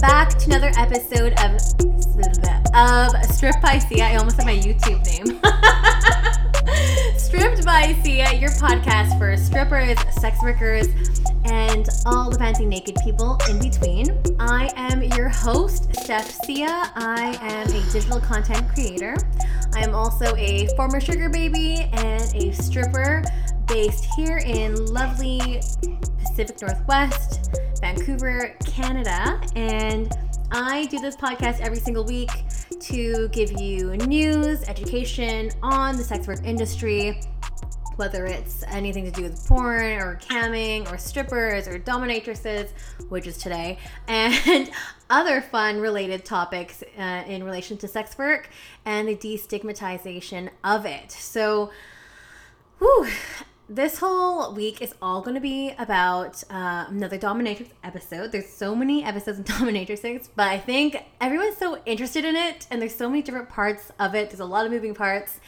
Back to another episode of of Stripped by Sia. I almost said my YouTube name. Stripped by Sia, your podcast for strippers, sex workers, and all the fancy naked people in between. I am your host, Steph Sia. I am a digital content creator. I am also a former sugar baby and a stripper based here in lovely Pacific Northwest, Vancouver, Canada. And I do this podcast every single week to give you news, education on the sex work industry, whether it's anything to do with porn or camming or strippers or dominatrixes, which is today, and other fun related topics uh, in relation to sex work and the destigmatization of it. So, whew, this whole week is all going to be about uh, another dominatrix episode. There's so many episodes of dominatrix, but I think everyone's so interested in it, and there's so many different parts of it. There's a lot of moving parts,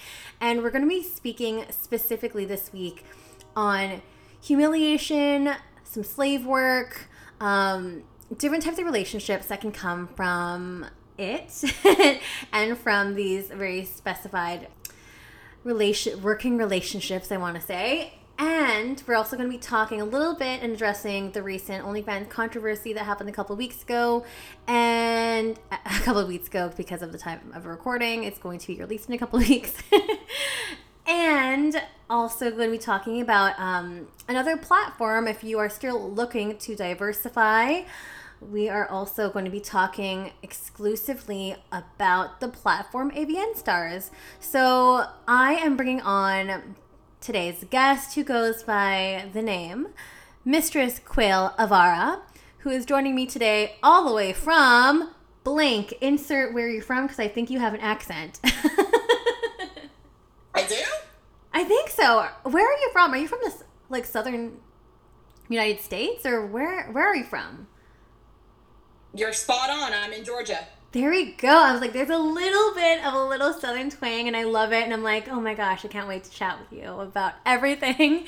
and we're going to be speaking specifically this week on humiliation, some slave work, um, different types of relationships that can come from it, and from these very specified relation working relationships i want to say and we're also going to be talking a little bit and addressing the recent OnlyFans controversy that happened a couple weeks ago. And a couple of weeks ago, because of the time of recording, it's going to be released in a couple weeks. and also going to be talking about um, another platform if you are still looking to diversify. We are also going to be talking exclusively about the platform AVN Stars. So I am bringing on today's guest, who goes by the name Mistress Quail Avara, who is joining me today all the way from blank. Insert where you're from because I think you have an accent. I do? I think so. Where are you from? Are you from the like southern United States or where where are you from? You're spot on. I'm in Georgia. There we go. I was like, there's a little bit of a little southern twang, and I love it. And I'm like, oh my gosh, I can't wait to chat with you about everything.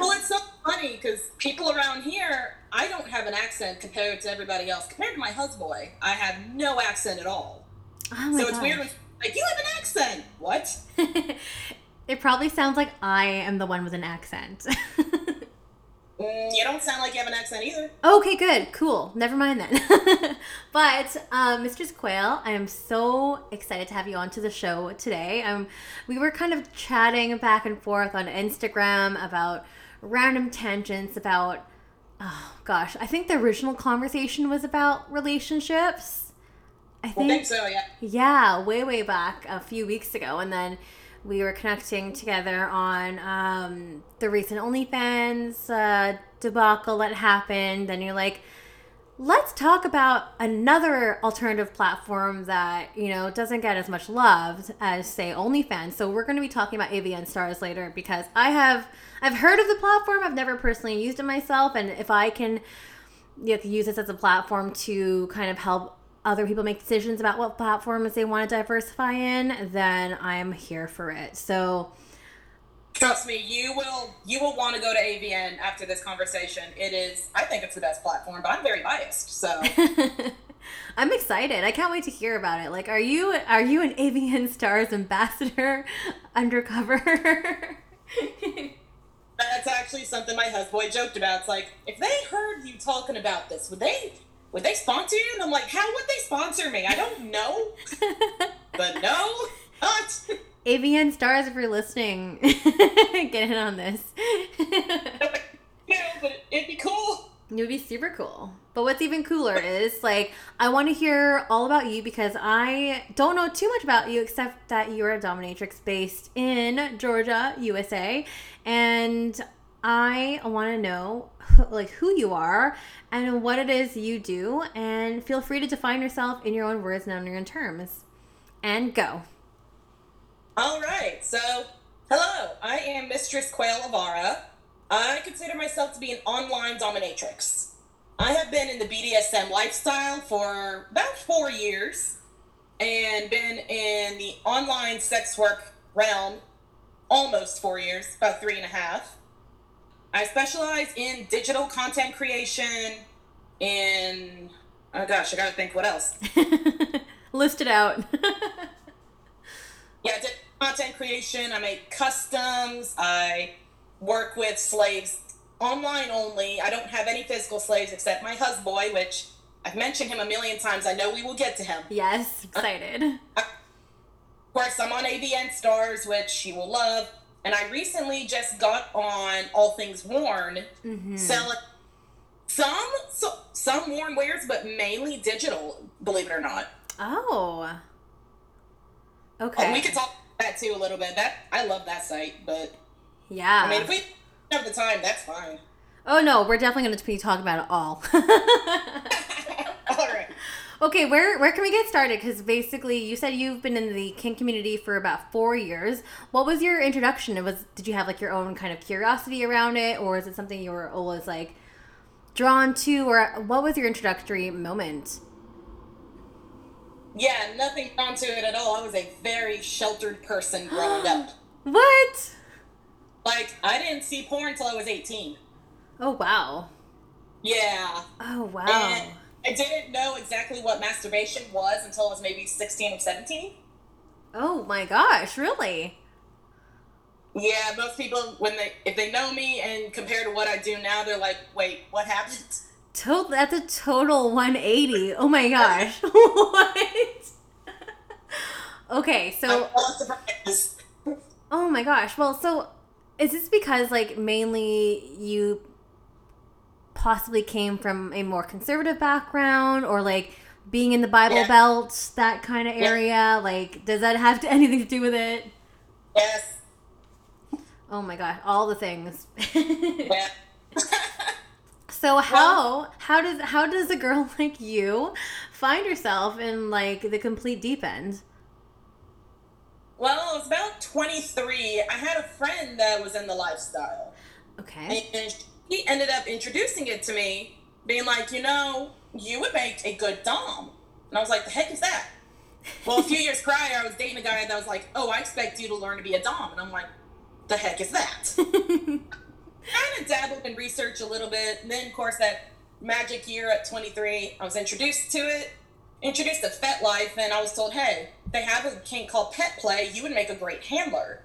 well, it's so funny because people around here, I don't have an accent compared to everybody else. Compared to my husband, I have no accent at all. Oh my so it's weird when like you have an accent. What? it probably sounds like I am the one with an accent. Mm, you don't sound like you have an accent either. Okay, good, cool. Never mind then. but um, Mistress Quail, I am so excited to have you on to the show today. Um, we were kind of chatting back and forth on Instagram about random tangents about. Oh gosh, I think the original conversation was about relationships. I think, I think so, yeah. Yeah, way way back a few weeks ago, and then we were connecting together on um, the recent OnlyFans uh, debacle that happened. And you're like, let's talk about another alternative platform that, you know, doesn't get as much love as, say, OnlyFans. So we're going to be talking about AVN Stars later because I have, I've heard of the platform. I've never personally used it myself. And if I can you use this as a platform to kind of help other people make decisions about what platforms they want to diversify in, then I'm here for it. So trust me, you will you will want to go to AVN after this conversation. It is I think it's the best platform, but I'm very biased. So I'm excited. I can't wait to hear about it. Like are you are you an AVN Stars ambassador undercover? That's actually something my husband joked about. It's like if they heard you talking about this, would they would they sponsor you? And I'm like, how would they sponsor me? I don't know. but no, not. AVN stars, if you're listening, get in on this. yeah, but it'd be cool. It would be super cool. But what's even cooler is like I want to hear all about you because I don't know too much about you except that you're a dominatrix based in Georgia, USA, and I want to know like who you are and what it is you do and feel free to define yourself in your own words and on your own terms. And go. All right. So, hello. I am Mistress Quail Avara. I consider myself to be an online dominatrix. I have been in the BDSM lifestyle for about 4 years and been in the online sex work realm almost 4 years, about three and a half. I specialize in digital content creation, in oh gosh, I gotta think what else. List it out. yeah, content creation. I make customs. I work with slaves online only. I don't have any physical slaves except my husband, which I've mentioned him a million times. I know we will get to him. Yes, excited. of course, I'm on AVN Stars, which you will love. And I recently just got on All Things Worn, mm-hmm. selling some so, some worn wares, but mainly digital. Believe it or not. Oh. Okay. Oh, we could talk that too a little bit. That I love that site, but yeah. I mean, if we have the time, that's fine. Oh no, we're definitely going to be talking about it all. all right. Okay, where where can we get started? Because basically, you said you've been in the kink community for about four years. What was your introduction? It was did you have like your own kind of curiosity around it, or is it something you were always like drawn to, or what was your introductory moment? Yeah, nothing drawn to it at all. I was a very sheltered person growing up. What? Like I didn't see porn until I was eighteen. Oh wow. Yeah. Oh wow. And I didn't know exactly what masturbation was until I was maybe 16 or 17. Oh my gosh, really? Yeah, most people when they if they know me and compare to what I do now, they're like, "Wait, what happened?" Total that's a total 180. Oh my gosh. what? okay, so Oh my gosh. Well, so is this because like mainly you possibly came from a more conservative background or like being in the Bible yeah. Belt, that kind of area? Yeah. Like, does that have to, anything to do with it? Yes. Oh my god, all the things. yeah. so how well, how does how does a girl like you find herself in like the complete deep end? Well, I was about 23. I had a friend that was in the lifestyle. Okay. And he ended up introducing it to me, being like, you know, you would make a good Dom. And I was like, the heck is that? Well, a few years prior, I was dating a guy that was like, oh, I expect you to learn to be a Dom. And I'm like, the heck is that? kind of dabbled in research a little bit. And then, of course, that magic year at 23, I was introduced to it, introduced to FetLife, and I was told, hey, they have a kink called Pet Play. You would make a great handler.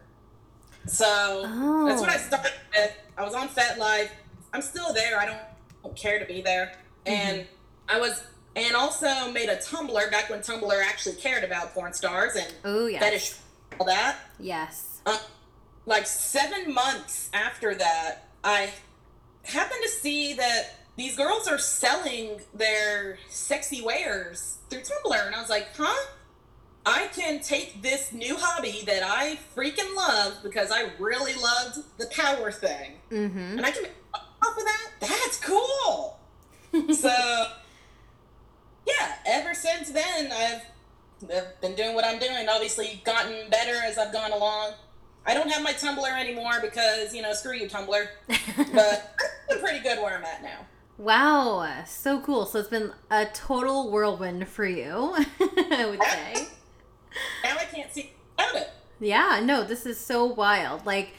So oh. that's what I started with. I was on FetLife. I'm still there. I don't, don't care to be there. Mm-hmm. And I was, and also made a Tumblr back when Tumblr actually cared about porn stars and oh yes. fetish, all that. Yes. Uh, like seven months after that, I happened to see that these girls are selling their sexy wares through Tumblr, and I was like, huh? I can take this new hobby that I freaking love because I really loved the power thing, mm-hmm. and I can off of that. That's cool. so, yeah, ever since then, I've, I've been doing what I'm doing. Obviously, gotten better as I've gone along. I don't have my Tumblr anymore because you know, screw you, Tumblr. but I'm pretty good where I'm at now. Wow, so cool. So it's been a total whirlwind for you, I would say. now I can't see out it. Yeah, no, this is so wild. Like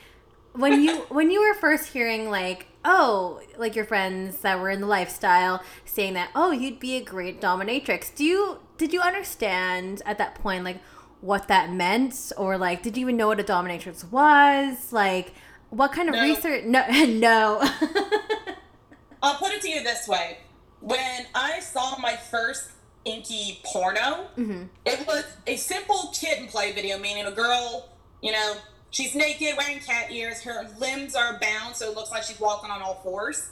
when you when you were first hearing like oh like your friends that were in the lifestyle saying that oh you'd be a great dominatrix. Do you did you understand at that point like what that meant? Or like did you even know what a dominatrix was? Like what kind of no. research no no. I'll put it to you this way. When i saw my first inky porno mm-hmm. it was a simple kitten play video meaning a girl you know she's naked wearing cat ears her limbs are bound so it looks like she's walking on all fours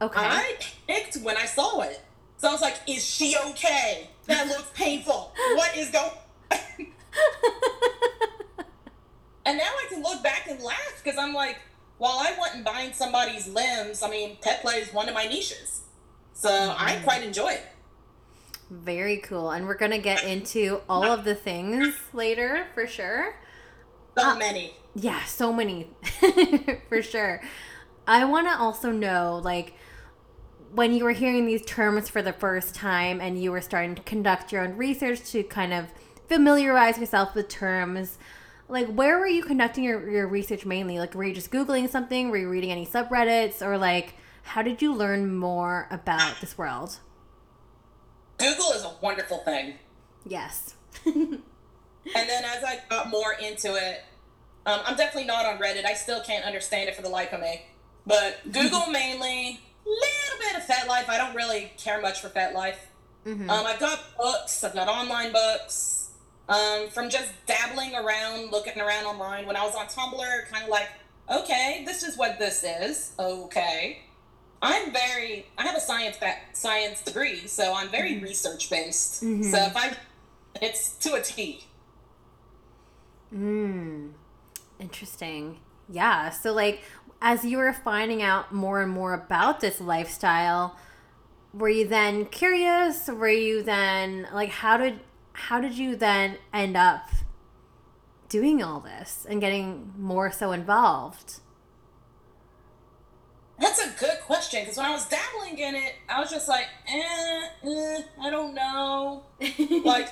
okay i panicked when i saw it so i was like is she okay that looks painful what is going and now I can look back and laugh because I'm like, while I wasn't buying somebody's limbs, I mean, pet play is one of my niches. So mm-hmm. I quite enjoy it. Very cool. And we're going to get into all of the things later for sure. So uh, many. Yeah, so many for sure. I want to also know, like, when you were hearing these terms for the first time and you were starting to conduct your own research to kind of familiarize yourself with terms like where were you conducting your, your research mainly like were you just googling something were you reading any subreddits or like how did you learn more about this world? Google is a wonderful thing. Yes. and then as I got more into it, um, I'm definitely not on Reddit. I still can't understand it for the life of me. But Google mainly, little bit of FetLife. I don't really care much for FetLife. Mm-hmm. Um, I've got books. I've got online books. Um, from just dabbling around, looking around online. When I was on Tumblr, kind of like, okay, this is what this is. Okay. I'm very. I have a science science degree, so I'm very mm-hmm. research based. Mm-hmm. So if I, it's to a T. Hmm. Interesting. Yeah. So like, as you were finding out more and more about this lifestyle, were you then curious? Were you then like, how did how did you then end up doing all this and getting more so involved? That's a good question because when I was dabbling in it, I was just like, eh, eh I don't know. like,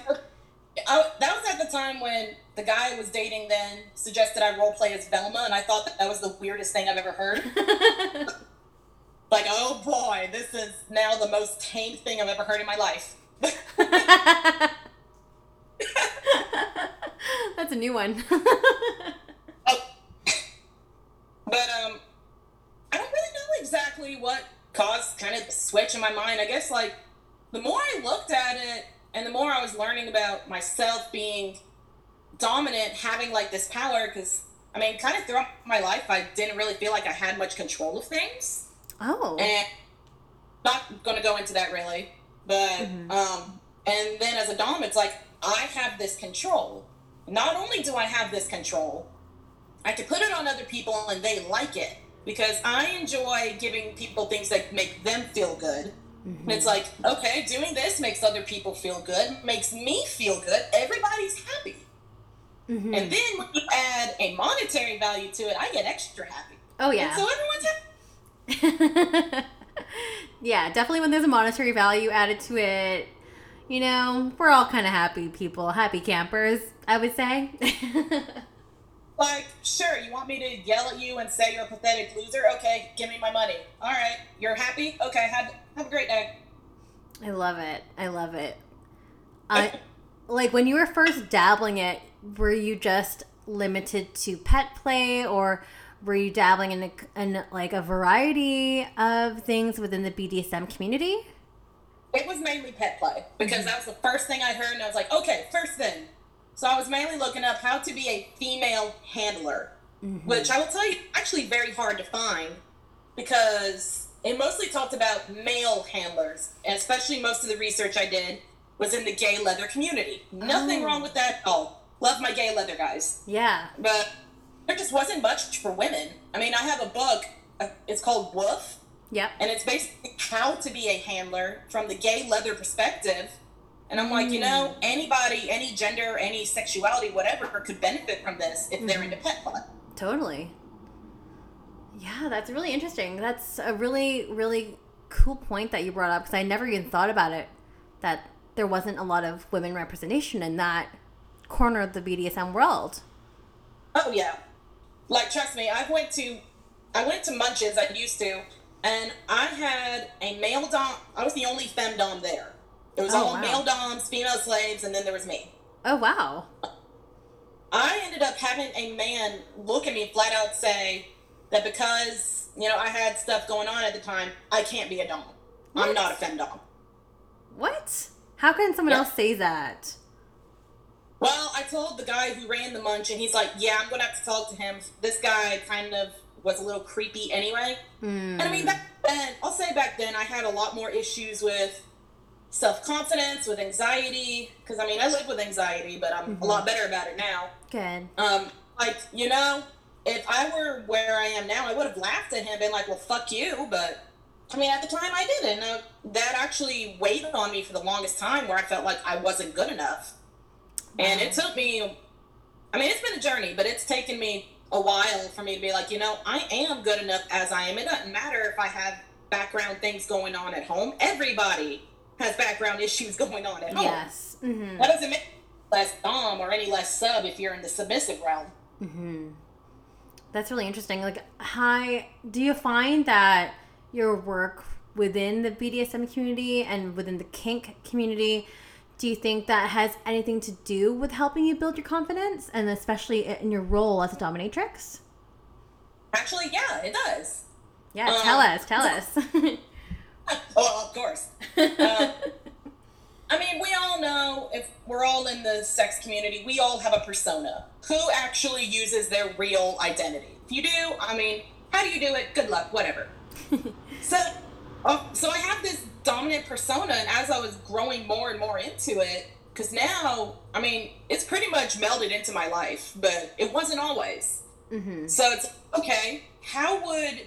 I, that was at the time when the guy I was dating then suggested I role play as Velma, and I thought that that was the weirdest thing I've ever heard. like, oh boy, this is now the most tame thing I've ever heard in my life. That's a new one. oh. But um, I don't really know exactly what caused kind of the switch in my mind. I guess like the more I looked at it and the more I was learning about myself being dominant, having like this power, because I mean, kind of throughout my life, I didn't really feel like I had much control of things. Oh. And not going to go into that really, but mm-hmm. um, and then as a dom, it's like I have this control. Not only do I have this control, I can put it on other people and they like it because I enjoy giving people things that make them feel good. Mm-hmm. And it's like, okay, doing this makes other people feel good, makes me feel good. Everybody's happy. Mm-hmm. And then when you add a monetary value to it, I get extra happy. Oh, yeah. And so everyone's happy. yeah, definitely when there's a monetary value added to it, you know, we're all kind of happy people, happy campers, I would say. like, sure, you want me to yell at you and say you're a pathetic loser? Okay, give me my money. All right, you're happy? Okay, have, have a great day. I love it. I love it. I like when you were first dabbling it, were you just limited to pet play or were you dabbling in, a, in like a variety of things within the BDSM community? It was mainly pet play because mm-hmm. that was the first thing I heard, and I was like, okay, first thing. So I was mainly looking up how to be a female handler, mm-hmm. which I will tell you, actually very hard to find because it mostly talked about male handlers, and especially most of the research I did was in the gay leather community. Nothing oh. wrong with that at all. Love my gay leather guys. Yeah. But there just wasn't much for women. I mean, I have a book, uh, it's called Woof Yep. And it's basically how to be a handler from the gay leather perspective. And I'm like, you know, mm. anybody, any gender, any sexuality, whatever, could benefit from this if they're into pet play. Totally. Yeah, that's really interesting. That's a really, really cool point that you brought up because I never even thought about it that there wasn't a lot of women representation in that corner of the BDSM world. Oh yeah, like trust me, I went to, I went to Munches. I used to, and I had a male dom. I was the only femdom there. It was oh, all wow. male doms, female slaves, and then there was me. Oh wow! I ended up having a man look at me flat out say that because you know I had stuff going on at the time, I can't be a dom. What? I'm not a femdom. What? How can someone yeah. else say that? Well, I told the guy who ran the munch, and he's like, "Yeah, I'm gonna have to talk to him. This guy kind of was a little creepy anyway. Mm. And I mean, back then, I'll say back then, I had a lot more issues with self confidence, with anxiety. Because I mean, I live with anxiety, but I'm mm-hmm. a lot better about it now. Good. Um, like you know, if I were where I am now, I would have laughed at him, been like, "Well, fuck you," but. I mean, at the time I didn't. Uh, that actually weighed on me for the longest time where I felt like I wasn't good enough. And it took me, I mean, it's been a journey, but it's taken me a while for me to be like, you know, I am good enough as I am. It doesn't matter if I have background things going on at home. Everybody has background issues going on at home. Yes. Mm-hmm. That doesn't make less dom or any less sub if you're in the submissive realm. Mm-hmm. That's really interesting. Like, hi, do you find that your work within the BDSM community and within the kink community, do you think that has anything to do with helping you build your confidence and especially in your role as a dominatrix? Actually, yeah, it does. Yeah, tell Um, us, tell us. Oh, of course. Uh, I mean, we all know if we're all in the sex community, we all have a persona. Who actually uses their real identity? If you do, I mean, how do you do it? Good luck, whatever. so, uh, so I have this dominant persona, and as I was growing more and more into it, because now, I mean, it's pretty much melded into my life, but it wasn't always. hmm So it's okay. How would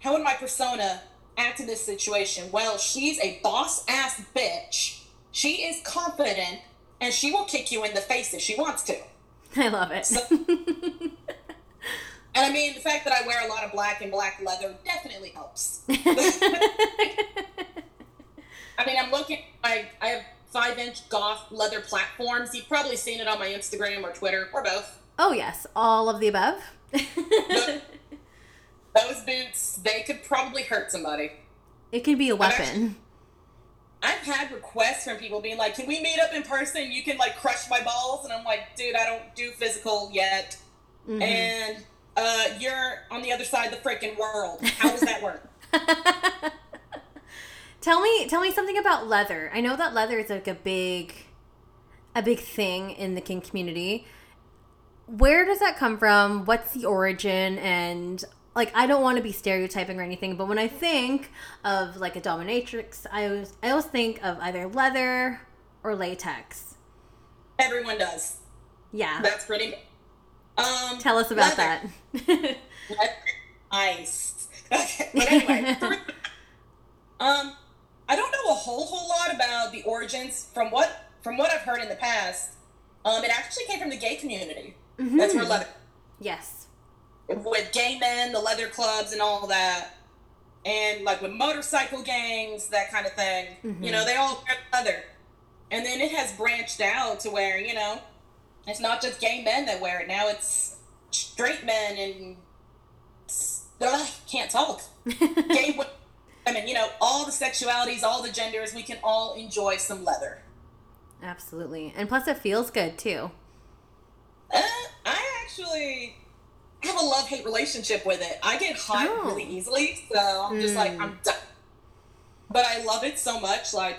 how would my persona act in this situation? Well, she's a boss ass bitch. She is confident, and she will kick you in the face if she wants to. I love it. So- And I mean, the fact that I wear a lot of black and black leather definitely helps. I mean, I'm looking. I I have five inch goth leather platforms. You've probably seen it on my Instagram or Twitter or both. oh, yes, all of the above. Those boots, they could probably hurt somebody. it could be a weapon. I've had requests from people being like, "Can we meet up in person? You can like crush my balls," and I'm like, "Dude, I don't do physical yet, Mhm. and uh, you're on the other side of the freaking world. How does that work?" tell me tell me something about leather i know that leather is like a big a big thing in the kink community where does that come from what's the origin and like i don't want to be stereotyping or anything but when i think of like a dominatrix i always i always think of either leather or latex Everyone does. yeah That's pretty. Um, tell us about leather. that ice. Okay, but anyway, um, I don't know a whole whole lot about the origins from what from what I've heard in the past. Um, it actually came from the gay community. That's where leather yes with gay men, the leather clubs, and all that, and like with motorcycle gangs, that kind of thing. You know, they all wear leather, and then it has branched out to where you know, it's not just gay men that wear it now; it's straight men and ugh, can't talk. Gay women, I mean, you know, all the sexualities, all the genders, we can all enjoy some leather. absolutely and plus it feels good too Uh, I actually have a love hate relationship with it. I get hot Oh. really easily, so I'm just like Mm. I'm done. But I love it so much. Like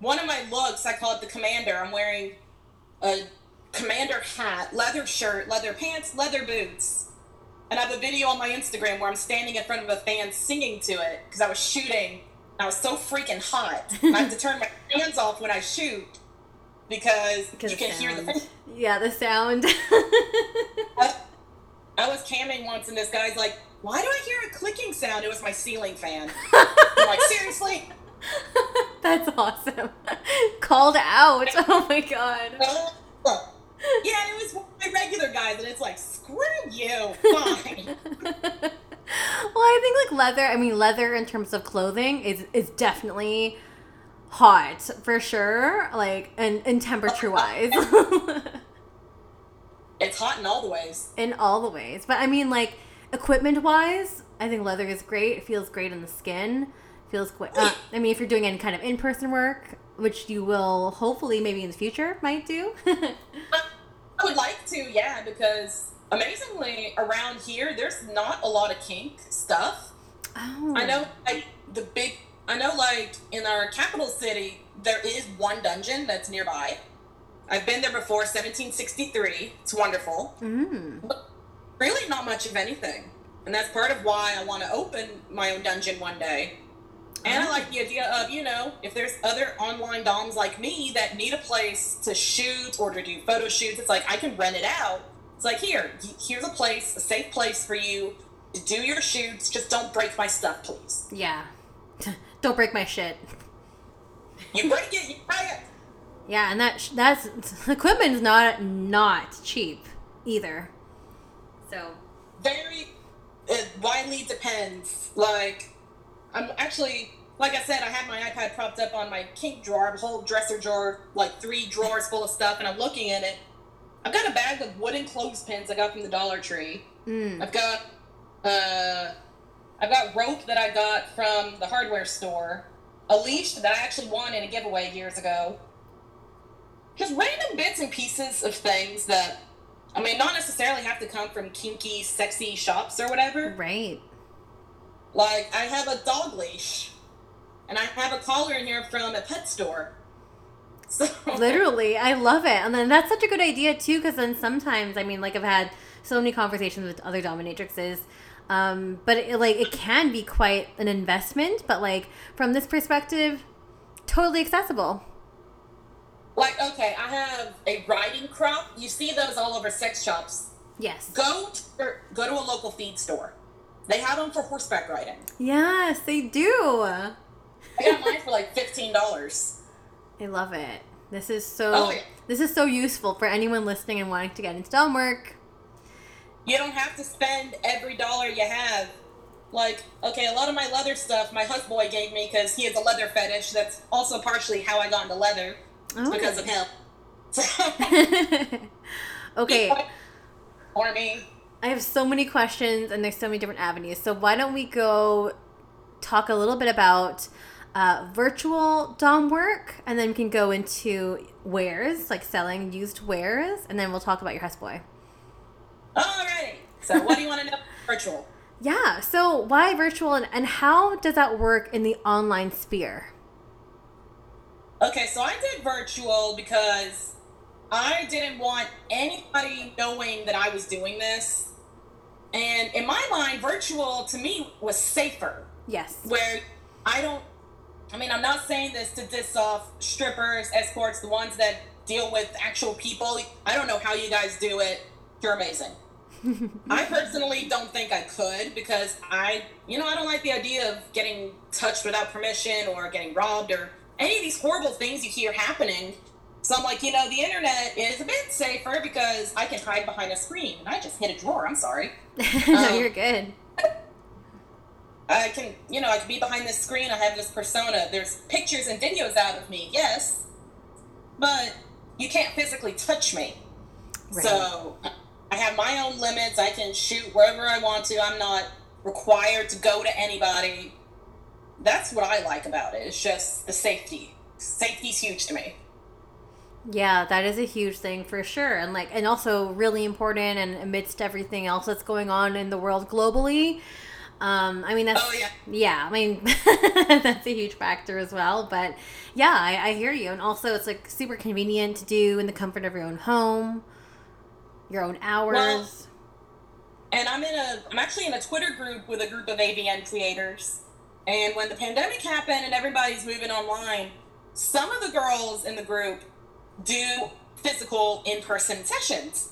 one of my looks, I call it the commander. I'm wearing a commander hat, leather shirt, leather pants, leather boots. And I have a video on my Instagram where I'm standing in front of a fan singing to it because I was shooting. And I was so freaking hot. I have to turn my fans off when I shoot because, because you can hear the yeah the sound I was camming once, and this guy's like, "Why do I hear a clicking sound?" It was my ceiling fan. I'm like, seriously? That's awesome. Called out. Oh my god. Uh, Yeah, it was one of my regular guys, and it's like, screw you. Fine. well, I think like leather, I mean leather in terms of clothing is is definitely hot for sure, like and, and temperature wise. it's hot in all the ways. in all the ways. But I mean like equipment wise, I think leather is great. It feels great on the skin. Feels great. Uh, I mean if you're doing any kind of in-person work, which you will hopefully maybe in the future might do. I would like to, yeah, because amazingly around here, there's not a lot of kink stuff. oh. I know, like the big. I know, like in our capital city, there is one dungeon that's nearby. I've been there before, 1763. It's wonderful. Mm. Really, not much of anything, and that's part of why I want to open my own dungeon one day. And I uh-huh. like the idea of, you know, if there's other online doms like me that need a place to shoot or to do photo shoots, it's like I can rent it out. It's like here, here's a place, a safe place for you to do your shoots. Just don't break my stuff, please. Yeah. Don't break my shit. You break it, you buy it. Yeah, and that that's equipment is not not cheap either. So Very, it widely depends. Like, I'm actually, like I said, I have my iPad propped up on my kink drawer, a whole dresser drawer, like three drawers full of stuff, and I'm looking at it. I've got a bag of wooden clothespins I got from the Dollar Tree. mm, I've got uh, I've got rope that I got from the hardware store, a leash that I actually won in a giveaway years ago. Just random bits and pieces of things that, I mean, not necessarily have to come from kinky, sexy shops or whatever. Right. Like, I have a dog leash, and I have a collar in here from a pet store. So, Literally, I love it. And then that's such a good idea too, because then sometimes, I mean, like I've had so many conversations with other dominatrixes, um, but it, like it can be quite an investment. But like from this perspective, totally accessible. like, okay, I have a riding crop. You see those all over sex shops. Yes. Go to, or go to a local feed store. They have them for horseback riding. Yes, they do. I got mine for like fifteen dollars. I love it. This is so. Oh, yeah. This is so useful for anyone listening and wanting to get into dom work. You don't have to spend every dollar you have. Like, okay, a lot of my leather stuff my husband gave me because he has a leather fetish. That's also partially how I got into leather Oh. because of him. Okay. or me. I have so many questions and there's so many different avenues. So why don't we go talk a little bit about uh, virtual dom work and then we can go into wares, like selling used wares, and then we'll talk about your husboy. Alrighty. So, what do you want to know? Virtual. Yeah. So why virtual and, and how does that work in the online sphere? Okay, so I did virtual because I didn't want anybody knowing that I was doing this. And in my mind, virtual to me was safer. Yes. Where I don't, I mean, I'm not saying this to diss off strippers, escorts, the ones that deal with actual people. I don't know how you guys do it. You're amazing. I personally don't think I could because I, you know, I don't like the idea of getting touched without permission or getting robbed or any of these horrible things you hear happening. So I'm like, you know, the internet is a bit safer because I can hide behind a screen. And I just hit a drawer. I'm sorry. no, Um, you're good. I can, you know, I can be behind this screen. I have this persona. There's pictures and videos out of me, yes, but you can't physically touch me. Right. So I have my own limits. I can shoot wherever I want to. I'm not required to go to anybody. That's what I like about it. It's just the safety. Safety's huge to me. Yeah, that is a huge thing for sure. And like and also really important and amidst everything else that's going on in the world globally. Um, I mean that's Oh, yeah. yeah, I mean that's a huge factor as well. But yeah, I, I hear you. And also it's like super convenient to do in the comfort of your own home, your own hours. and I'm in a I'm actually in a Twitter group with a group of AVN creators. And when the pandemic happened and everybody's moving online, some of the girls in the group do physical in-person sessions.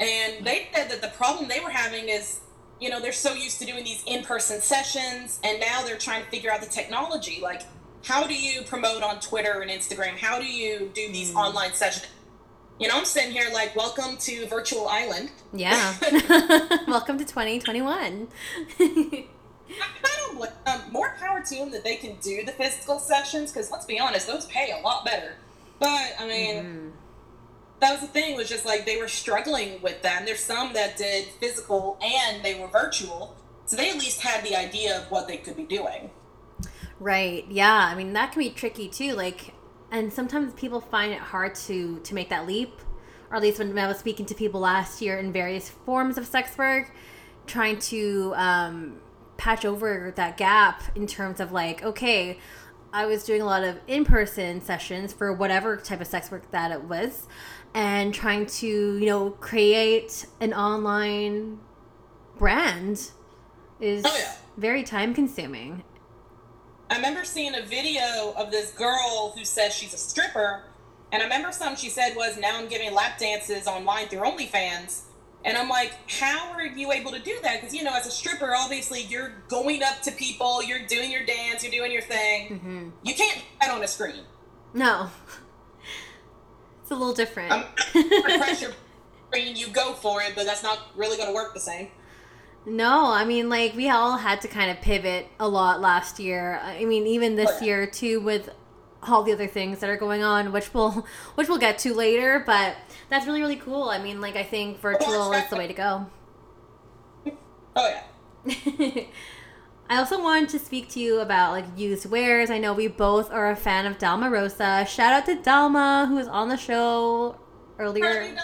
And they said that the problem they were having is, you know, they're so used to doing these in-person sessions and now they're trying to figure out the technology like how do you promote on Twitter and Instagram? How do you do these online sessions? You know, I'm sitting here like, welcome to Virtual Island. yeah. Welcome to 2021. I don't um, more power to them that they can do the physical sessions because let's be honest, those pay a lot better. But I mean, Mhm. that was the thing was just like they were struggling with that. And there's some that did physical and they were virtual, so they at least had the idea of what they could be doing. Right. Yeah. I mean, that can be tricky too. Like, and sometimes people find it hard to to make that leap, or at least when I was speaking to people last year in various forms of sex work, trying to um, patch over that gap in terms of like, okay, I was doing a lot of in person sessions for whatever type of sex work that it was, and trying to you know create an online brand is Oh, yeah. very time consuming. I remember seeing a video of this girl who says she's a stripper, and I remember something she said was, "Now I'm giving lap dances online through OnlyFans." And I'm like, how are you able to do that? Because you know, as a stripper, obviously you're going up to people, you're doing your dance, you're doing your thing. hmm You can't do that on a screen. No. It's a little different. Um, pressure screen, you go for it, but that's not really going to work the same. no, I mean, like, we all had to kind of pivot a lot last year. I mean, even this Oh, yeah. year, too, with all the other things that are going on, which we'll, which we'll get to later, but that's really, really cool. I mean, like, I think virtual is the way to go. Oh yeah. I also wanted to speak to you about like used wares. I know we both are a fan of Dalma Rosa. Shout out to Dalma, who was on the show earlier.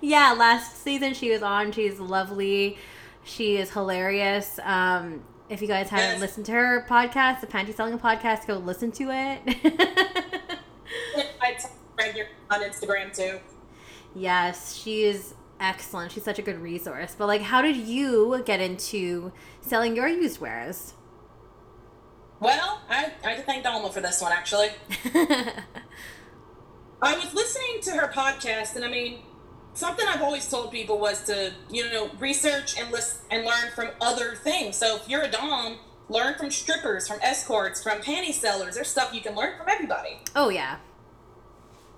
Yeah, last season she was on. She's lovely. She is hilarious. Um, if you guys haven't Yes. listened to her podcast, the Panty Selling Podcast, go listen to it. I here on Instagram too. Yes, she is excellent. She's such a good resource. But like, how did you get into selling your used wares? Well, I I can thank Dalma for this one actually. I was listening to her podcast, and I mean, something I've always told people was to, you know, research and list and learn from other things. So if you're a dom, learn from strippers, from escorts, from panty sellers. There's stuff you can learn from everybody. oh yeah.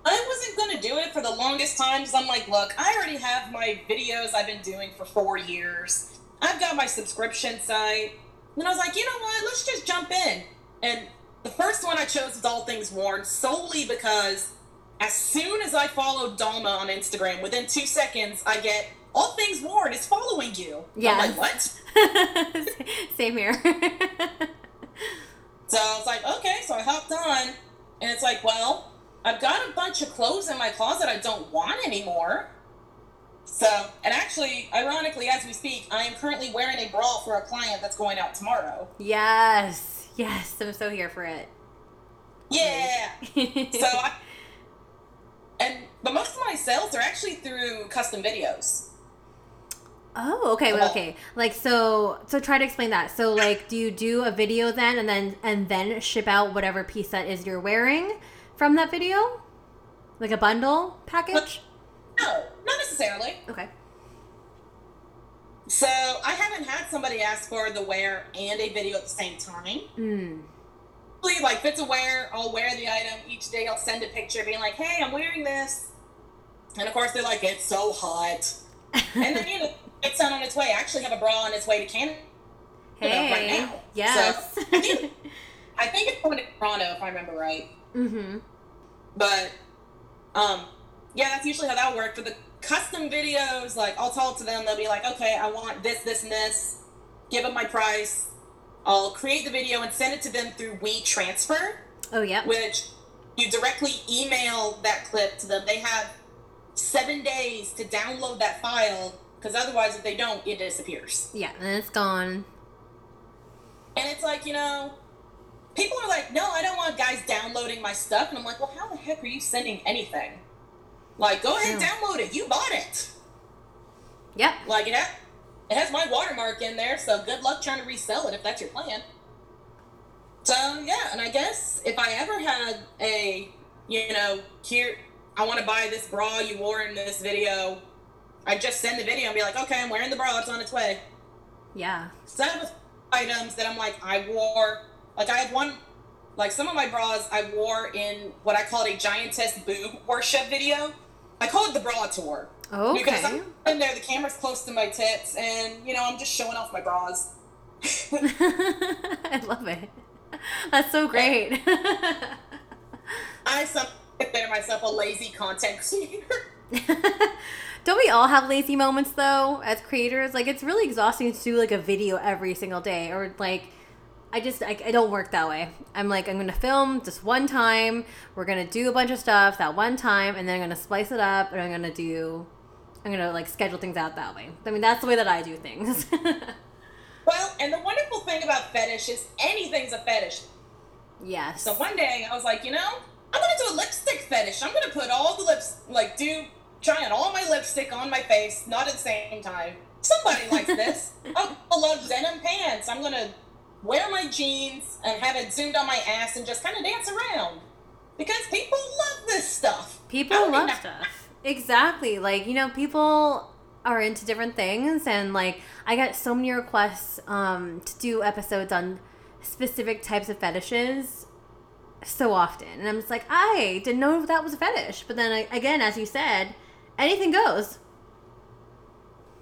I wasn't gonna do it for the longest time because I'm like, look, I already have my videos I've been doing for four years. I've got my subscription site. And I was like, you know what? Let's just jump in. And the first one I chose was All Things Worn solely because as soon as I followed Dalma on Instagram, within two seconds, I get All Things Worn is following you. Yeah. I'm like, what? Same here. So I was like, okay, so I hopped on, and it's like, well, I've got a bunch of clothes in my closet I don't want anymore. So, and actually, ironically, as we speak, I am currently wearing a bra for a client that's going out tomorrow. yes. Yes. I'm so here for it. Yeah. So, I, and but most of my sales are actually through custom videos. Oh, okay, Well- okay. Like so so try to explain that. So like do you do a video then and then and then ship out whatever piece that is you're wearing from that video? Like a bundle package? No, not necessarily. Okay. So I haven't had somebody ask for the wear and a video at the same time. Mm. Like if it's a wear, I'll wear the item each day. I'll send a picture being like, "Hey, I'm wearing this," and of course they're like, "It's so hot," and then you know it's on its way. I actually have a bra on its way to Canada. hey. right now. Yes. So, I think- I think it's going to Toronto if I remember right. Mhm. But um, yeah, that's usually how that works for the custom videos. Like I'll talk to them. They'll be like, "Okay, I want this, this, and this." Give them my price. I'll create the video and send it to them through WeTransfer. Oh, yep. which you directly email that clip to them. They have seven days to download that file because otherwise, if they don't, it disappears. Yeah, and it's gone. And it's like, you know, people are like, no, I don't want guys downloading my stuff. And I'm like, well, how the heck are you sending anything? Like, go ahead Yeah. download it. You bought it. Yep. Like, it, ha- it has my watermark in there, so good luck trying to resell it if that's your plan. So, yeah, and I guess if I ever had a, you know, here, I want to buy this bra you wore in this video, I'd just send the video and be like, okay, I'm wearing the bra, it's on its way. Yeah. So items that I'm like, I wore, like, I have one, like, some of my bras I wore in what I called a giantess boob worship video. I call it the bra tour. Because Okay. I'm in there, the camera's close to my tits, and you know I'm just showing off my bras. I love it. That's so great. I some consider myself a lazy content creator. Don't we all have lazy moments though as creators? Like it's really exhausting to do like a video every single day or like I just I, I don't work that way. I'm like I'm gonna film just one time. We're gonna do a bunch of stuff that one time, and then I'm gonna splice it up, and I'm gonna do. I'm gonna like schedule things out that way. I mean that's the way that I do things. Well, and the wonderful thing about fetish is anything's a fetish. yes. So one day I was like, you know, I'm gonna do a lipstick fetish. I'm gonna put all the lips, like, do try on all my lipstick on my face, not at the same time. Somebody likes this. I love denim pants. I'm gonna wear my jeans and have it zoomed on my ass and just kind of dance around because people love this stuff. People love even- stuff. Exactly. Like, you know, people are into different things and like I got so many requests um to do episodes on specific types of fetishes so often. And I'm just like, I didn't know that was a fetish. But then again, as you said, anything goes.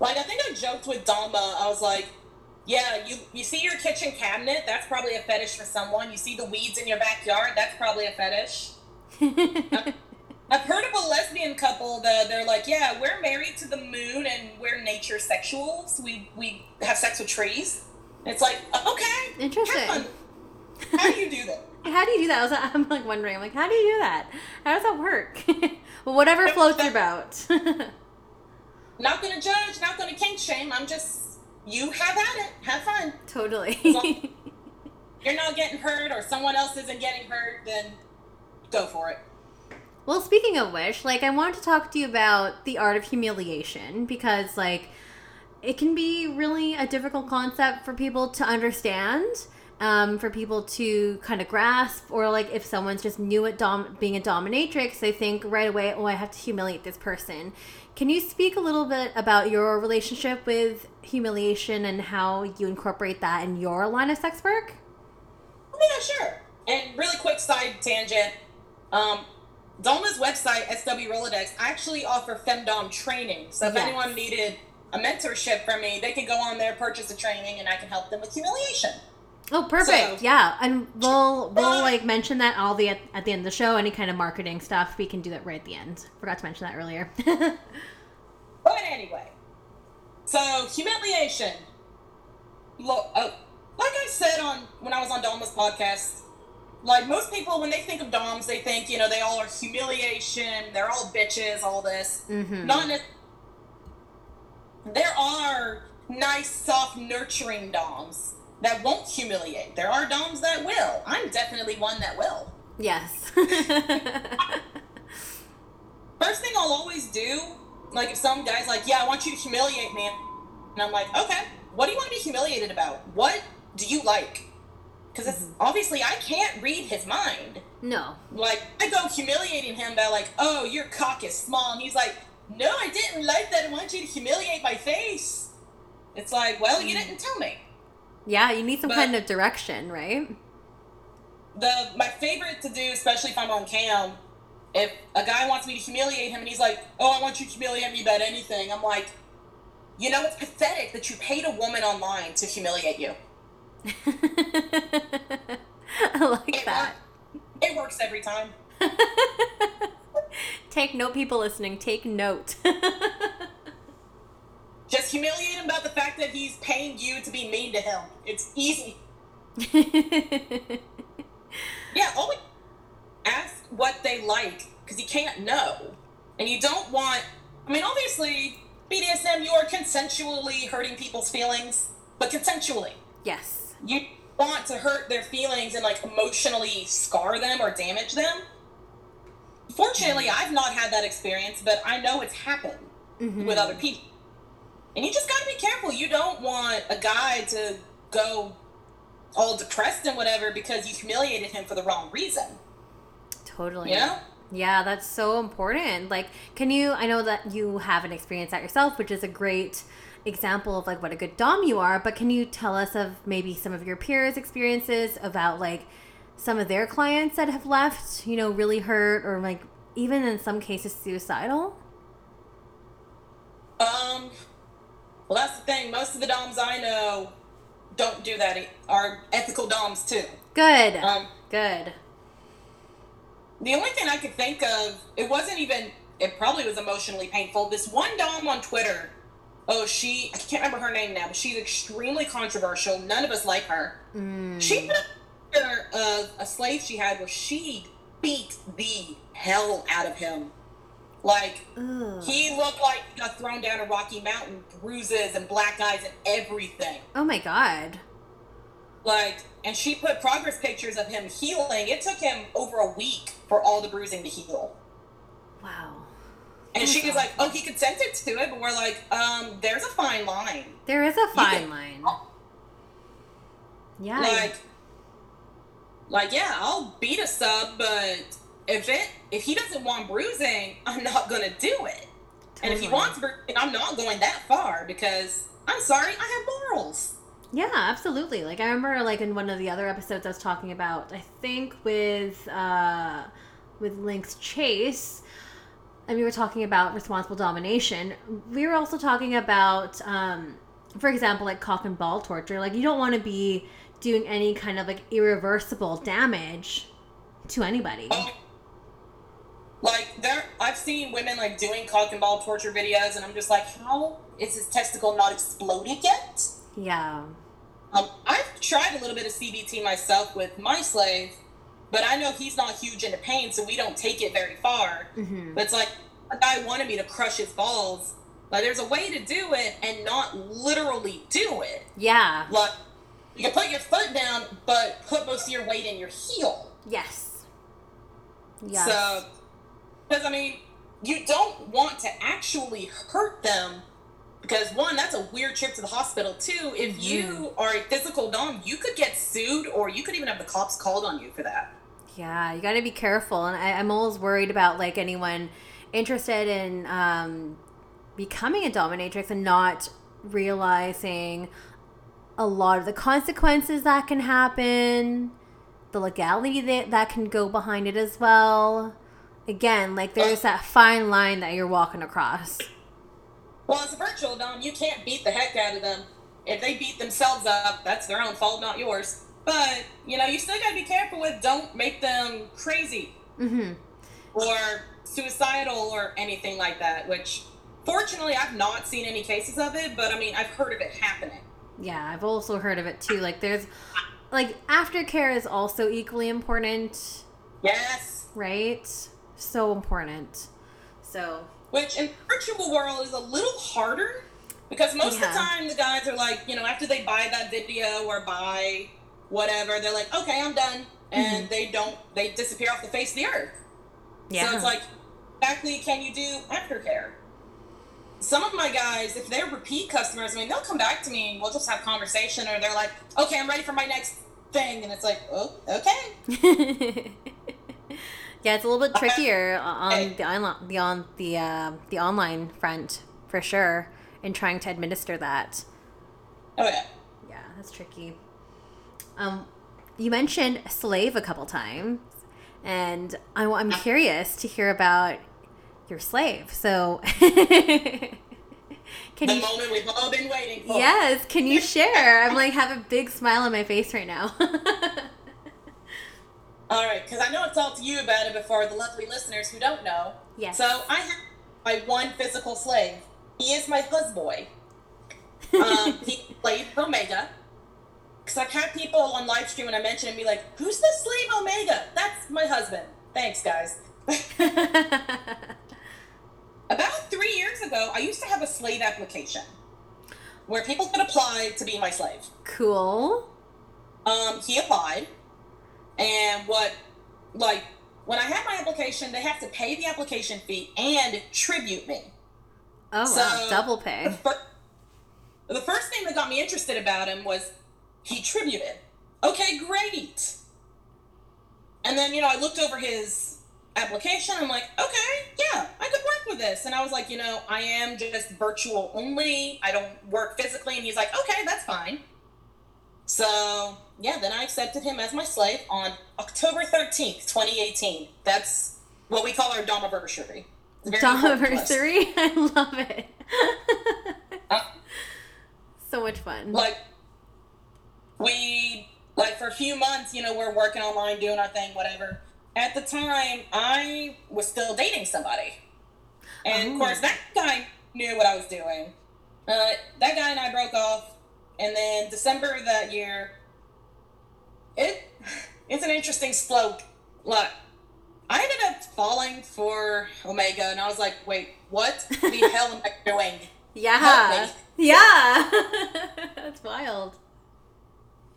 Like I think I joked with Dalma. I was like, "Yeah, you you see your kitchen cabinet? That's probably a fetish for someone. You see the weeds in your backyard? That's probably a fetish." I've heard of a lesbian couple that they're like, "Yeah, we're married to the moon and we're nature sexuals. We we have sex with trees." It's like, okay. Interesting. How do you do that? How do you do that? I was, I'm like wondering, I'm like, how do you do that? How does that work? well, whatever floats your boat. Not gonna judge, not gonna kink shame. I'm just, you have at it. Have fun. totally. You're not getting hurt or someone else isn't getting hurt, then go for it. Well, speaking of which, like I wanted to talk to you about the art of humiliation because like it can be really a difficult concept for people to understand, um, for people to kind of grasp, or like if someone's just new at dom- being a dominatrix, they think right away, oh, I have to humiliate this person. Can you speak a little bit about your relationship with humiliation and how you incorporate that in your line of sex work? Oh, yeah, sure. And really quick side tangent. Um, Dalma's website, SW Rolodex, actually offer femdom training. So if Yes. anyone needed a mentorship from me, they can go on there, purchase a training, and I can help them with humiliation. Oh, perfect. So- yeah, and we'll we'll like mention that all the at, at the end of the show. Any kind of marketing stuff, we can do that right at the end. Forgot to mention that earlier. But anyway, so humiliation. Look, uh, like I said on when I was on Dalma's podcast, like most people when they think of Doms, they think you know they all are humiliation. They're all bitches. All this. hmm Not ne- there are nice, soft, nurturing Doms that won't humiliate. There are Doms that will. I'm definitely one that will. Yes. First thing I'll always do, like if some guy's like, "Yeah, I want you to humiliate me," and I'm like, "Okay, what do you want to be humiliated about? What do you like?" Because it's mm-hmm. obviously I can't read his mind. no. Like I go humiliating him by like, "Oh, your cock is small," and he's like, "No, I didn't like that. I want you to humiliate my face." It's like, well, you mm. didn't tell me. Yeah, you need some But- kind of direction, right? the my favorite to do, especially if I'm on cam, if a guy wants me to humiliate him and he's like, "Oh, I want you to humiliate me about anything," I'm like, you know, it's pathetic that you paid a woman online to humiliate you. I like It that. works. It works every time. take note, people listening. Take note. Just humiliate him about the fact that he's paying you to be mean to him. It's easy. Yeah, always ask what they like because you can't know, and you don't want. I mean, obviously, BDSM, you are consensually hurting people's feelings, but consensually. yes. you want to hurt their feelings and like emotionally scar them or damage them. Fortunately, I've not had that experience, but I know it's happened Mhm. with other people. And you just got to be careful. You don't want a guy to go all depressed and whatever because you humiliated him for the wrong reason. Totally. Yeah. Yeah, that's so important. Like, can you? I know that you haven't experienced that yourself, which is a great example of like what a good dom you are. But can you tell us of maybe some of your peers' experiences about like some of their clients that have left, you know, really hurt or like even in some cases suicidal? Um, well, that's the thing. Most of the DOMs I know don't do that, are ethical DOMs too. Good. Um, Good. The only thing I could think of, it wasn't even, it probably was emotionally painful. This one Dom on Twitter, oh, she, I can't remember her name now, but she's extremely controversial. None of us like her. Mm. She put a picture of a slave she had where she beat the hell out of him. Like, Ugh. he looked like he got thrown down a rocky mountain, bruises and black eyes and everything. Oh my god. Like, and she put progress pictures of him healing. It took him over a week for all the bruising to heal. Wow. And she was Awesome. like, "Oh, he consented to it," but we're like, "Um, there's a fine line. There is a fine line. Yeah. Like, like, yeah, I'll beat a sub, but if it if he doesn't want bruising, I'm not gonna do it. And if he wants bruising, I'm not going that far because I'm sorry, I have morals. Yeah, absolutely. Like I remember like in one of the other episodes I was talking about, I think with uh with Link's Chase, and we were talking about responsible domination. We were also talking about um for example like cock and ball torture. Like you don't want to be doing any kind of like irreversible damage to anybody. Oh, Like there, I've seen women like doing cock and ball torture videos, and I'm just like, how is his testicle not exploded yet? Yeah. Um, I've tried a little bit of CBT myself with my slave, but I know he's not huge into pain, so we don't take it very far. Mm-hmm. But it's like a guy wanted me to crush his balls. Like there's a way to do it and not literally do it. Yeah. Like you can put your foot down, but put most of your weight in your heel. Yes. Yes. So, because I mean, you don't want to actually hurt them because one, that's a weird trip to the hospital. Two, if you are a physical dom, you could get sued or you could even have the cops called on you for that. Yeah, you got to be careful, and I, I'm always worried about like anyone interested in um, becoming a dominatrix and not realizing a lot of the consequences that can happen, the legality that that can go behind it as well. Again, like there's that fine line that you're walking across. Well, as a virtual dom, you can't beat the heck out of them. If they beat themselves up, that's their own fault, not yours. But you know, you still gotta be careful with. Don't make them crazy Mm-hmm. or suicidal or anything like that. Which, fortunately, I've not seen any cases of it. But I mean, I've heard of it happening. Yeah, I've also heard of it too. Like there's like aftercare is also equally important, Yes. right? So important. So Which in the virtual world is a little harder because most of the time the guys are like, you know, after they buy that video or buy whatever, they're like, okay, I'm done, and mm-hmm. they don't, they disappear off the face of the earth. yeah, So it's like, exactly, can you do aftercare? Some of my guys, if they're repeat customers, I mean, they'll come back to me and we'll just have conversation, or they're like, okay, I'm ready for my next thing, and it's like, oh, okay. yeah, it's a little bit trickier on the on the on the uh, the online front for sure in trying to administer that. Oh yeah. Yeah, that's tricky. Um, you mentioned slave a couple times, and I, am curious to hear about your slave. So, can The you? moment we've all been waiting for. Yes, can you share? I'm like have a big smile on my face right now. All right, because I know it's all to you about it before the lovely listeners who don't know. yes. So I have my one physical slave. He is my husband. Um, he played Omega. Because I've had people on live stream when I mention it be like, "Who's the slave Omega?" That's my husband. Thanks, guys. About three years ago, I used to have a slave application where people could apply to be my slave. cool. Um, he applied, and what, like, when I had my application, they have to pay the application fee and tribute me. Oh wow, So- double The, pay. fir- the first thing that got me interested about him was he tributed. Okay, great. And then, you know, I looked over his application. I'm like, okay, yeah, I could work with this. And I was like, you know, I am just virtual only. I don't work physically. And he's like, okay, that's fine. So, yeah, then I accepted him as my slave on October 13th, 2018. That's what we call our Domiversary. It's very important to us. Domiversary. I love it. Uh, so much fun. like we like for a few months you know we're working online doing our thing whatever at the time i was still dating somebody and Oh. of course that guy knew what i was doing uh, that guy and i broke off and then december of that year it it's an interesting slope look i ended up falling for omega and i was like wait what the hell am i doing Yeah. Yeah. That's wild.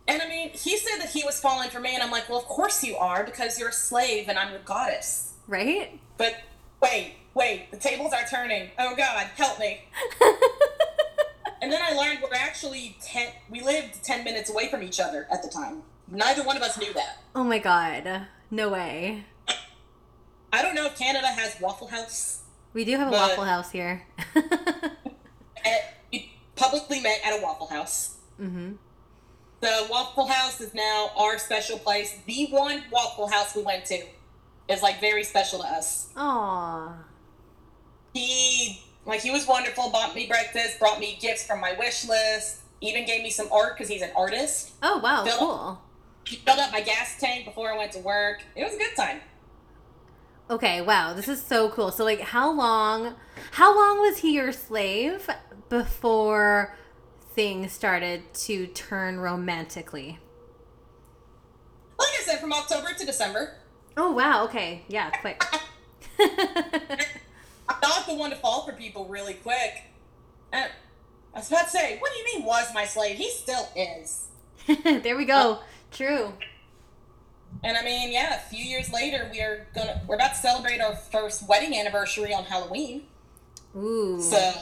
And I mean, he said that he was falling for me, and I'm like, well, of course you are, because you're a slave and I'm your goddess. Right? But wait, wait, the tables are turning. Oh God, help me. And then I learned we're actually ten. We lived ten minutes away from each other at the time. Neither one of us knew that. oh my god. No way. I don't know if Canada has Waffle House. We do have a Waffle House here. At, we publicly met at a Waffle House. hmm The Waffle House is now our special place. The one Waffle House we went to is like very special to us. Aw. he like he was wonderful bought me breakfast brought me gifts from my wish list even gave me some art because he's an artist Oh wow, Phil- cool. he filled up my gas tank before i went to work it was a good time Okay, wow, this is so cool. So like how long how long was he your slave before things started to turn romantically? Like I said, from October to December. Oh wow, okay. Yeah, quick. I'm not the one to fall for people really quick. And I was about to say, what do you mean was my slave? He still is. there we go. True. And I mean, yeah, a few years later, we are gonna we're about to celebrate our first wedding anniversary on Halloween. Ooh. So,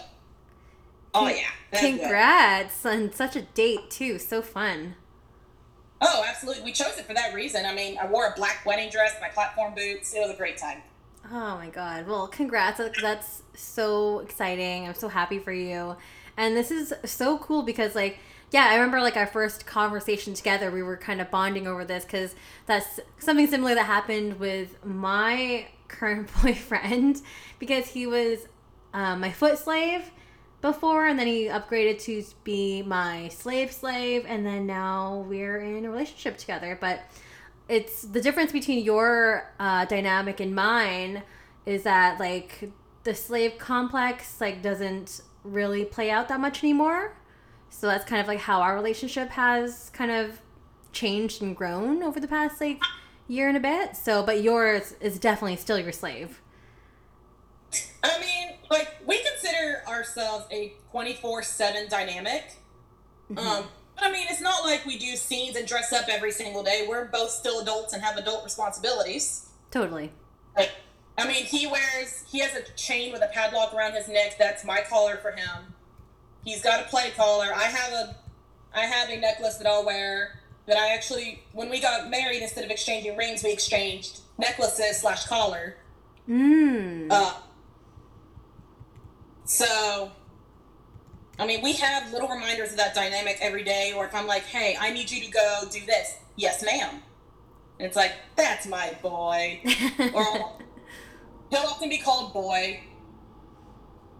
oh yeah, good. Congrats on such a date too. So fun. Oh, absolutely. We chose it for that reason. I mean, I wore a black wedding dress, my platform boots. It was a great time. Oh my god. Well, congrats. That's- so exciting. I'm so happy for you. And this is so cool because like yeah, I remember like our first conversation together, we were kind of bonding over this cuz that's something similar that happened with my current boyfriend because he was uh, my foot slave before and then he upgraded to be my slave slave and then now we're in a relationship together but it's the difference between your uh, dynamic and mine is that like the slave complex like doesn't really play out that much anymore. So that's kind of like how our relationship has kind of changed and grown over the past like year and a bit. So but yours is definitely still your slave. I mean, like we consider ourselves a twenty four seven dynamic. Um, but I mean, it's not like we do scenes and dress up every single day. We're both still adults and have adult responsibilities. totally Like, I mean, he wears he has a chain with a padlock around his neck. That's my collar for him. He's got a play collar. I have a I have a necklace that I'll wear. That I actually, when we got married, instead of exchanging rings, we exchanged necklaces slash collar. mm. Uh, so, I mean, we have little reminders of that dynamic every day. Or if I'm like, hey, I need you to go do this. Yes, ma'am. And it's like, that's my boy. or he'll often be called boy.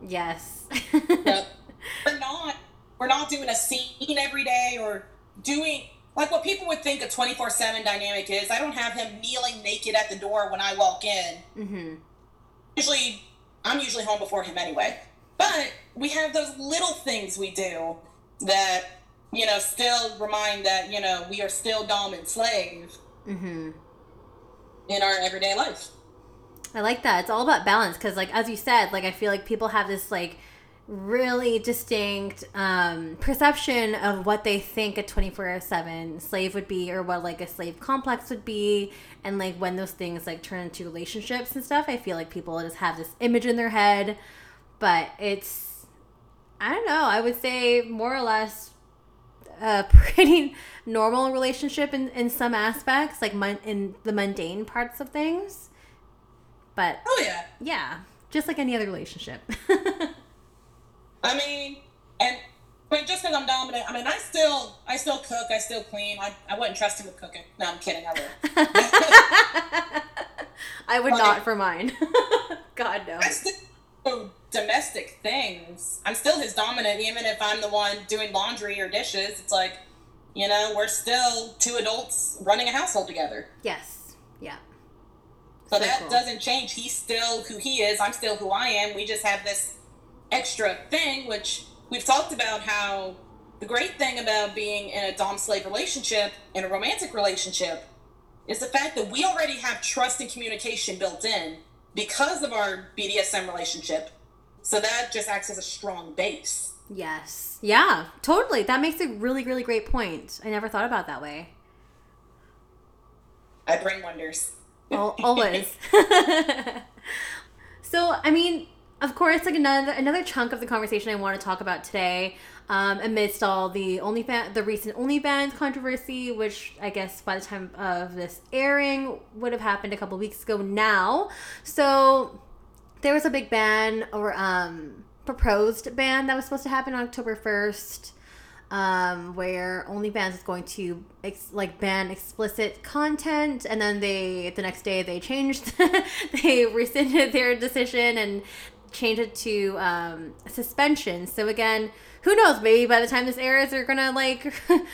yes But we're not. We're not doing a scene every day or doing like what people would think a 24 7 dynamic is. I don't have him kneeling naked at the door when I walk in. mm-hmm. usually I'm usually home before him anyway. But we have those little things we do that you know still remind that you know we are still dom and slave Mm-hmm. in our everyday life. I like that. It's all about balance because, like, as you said, like, I feel like people have this, like, really distinct um, perception of what they think a 24 7 slave would be or what, like, a slave complex would be. And, like, when those things, like, turn into relationships and stuff, I feel like people just have this image in their head. But it's, I don't know, I would say more or less a pretty normal relationship in, in some aspects, like, mon- in the mundane parts of things. But Oh yeah. yeah, just like any other relationship. I mean, and but just because I'm dominant, I mean, I still I still cook, I still clean. I, I wouldn't trust him with cooking. No, I'm kidding. I would. I would not for mine. God no. I domestic things. I'm still his dominant, even if I'm the one doing laundry or dishes. It's like, you know, we're still two adults running a household together. Yes. Yeah. So So that cool. doesn't change. He's still who he is. I'm still who I am. We just have this extra thing, which we've talked about how the great thing about being in a dom slave relationship, in a romantic relationship, is the fact that we already have trust and communication built in because of our BDSM relationship. So that just acts as a strong base. Yes. Yeah. Totally. That makes a really, really great point. I never thought about that way. I bring wonders. Al- always. so, I mean, of course, like another another chunk of the conversation I want to talk about today, um, amidst all the OnlyFans, the recent OnlyFans controversy, which I guess by the time of this airing would have happened a couple weeks ago now. So, there was a big ban or um, proposed ban that was supposed to happen on October first um, where OnlyFans is going to ex- like ban explicit content, and then they the next day they changed, they rescinded their decision and changed it to um, suspension. So again, who knows? Maybe by the time this airs, they're gonna like.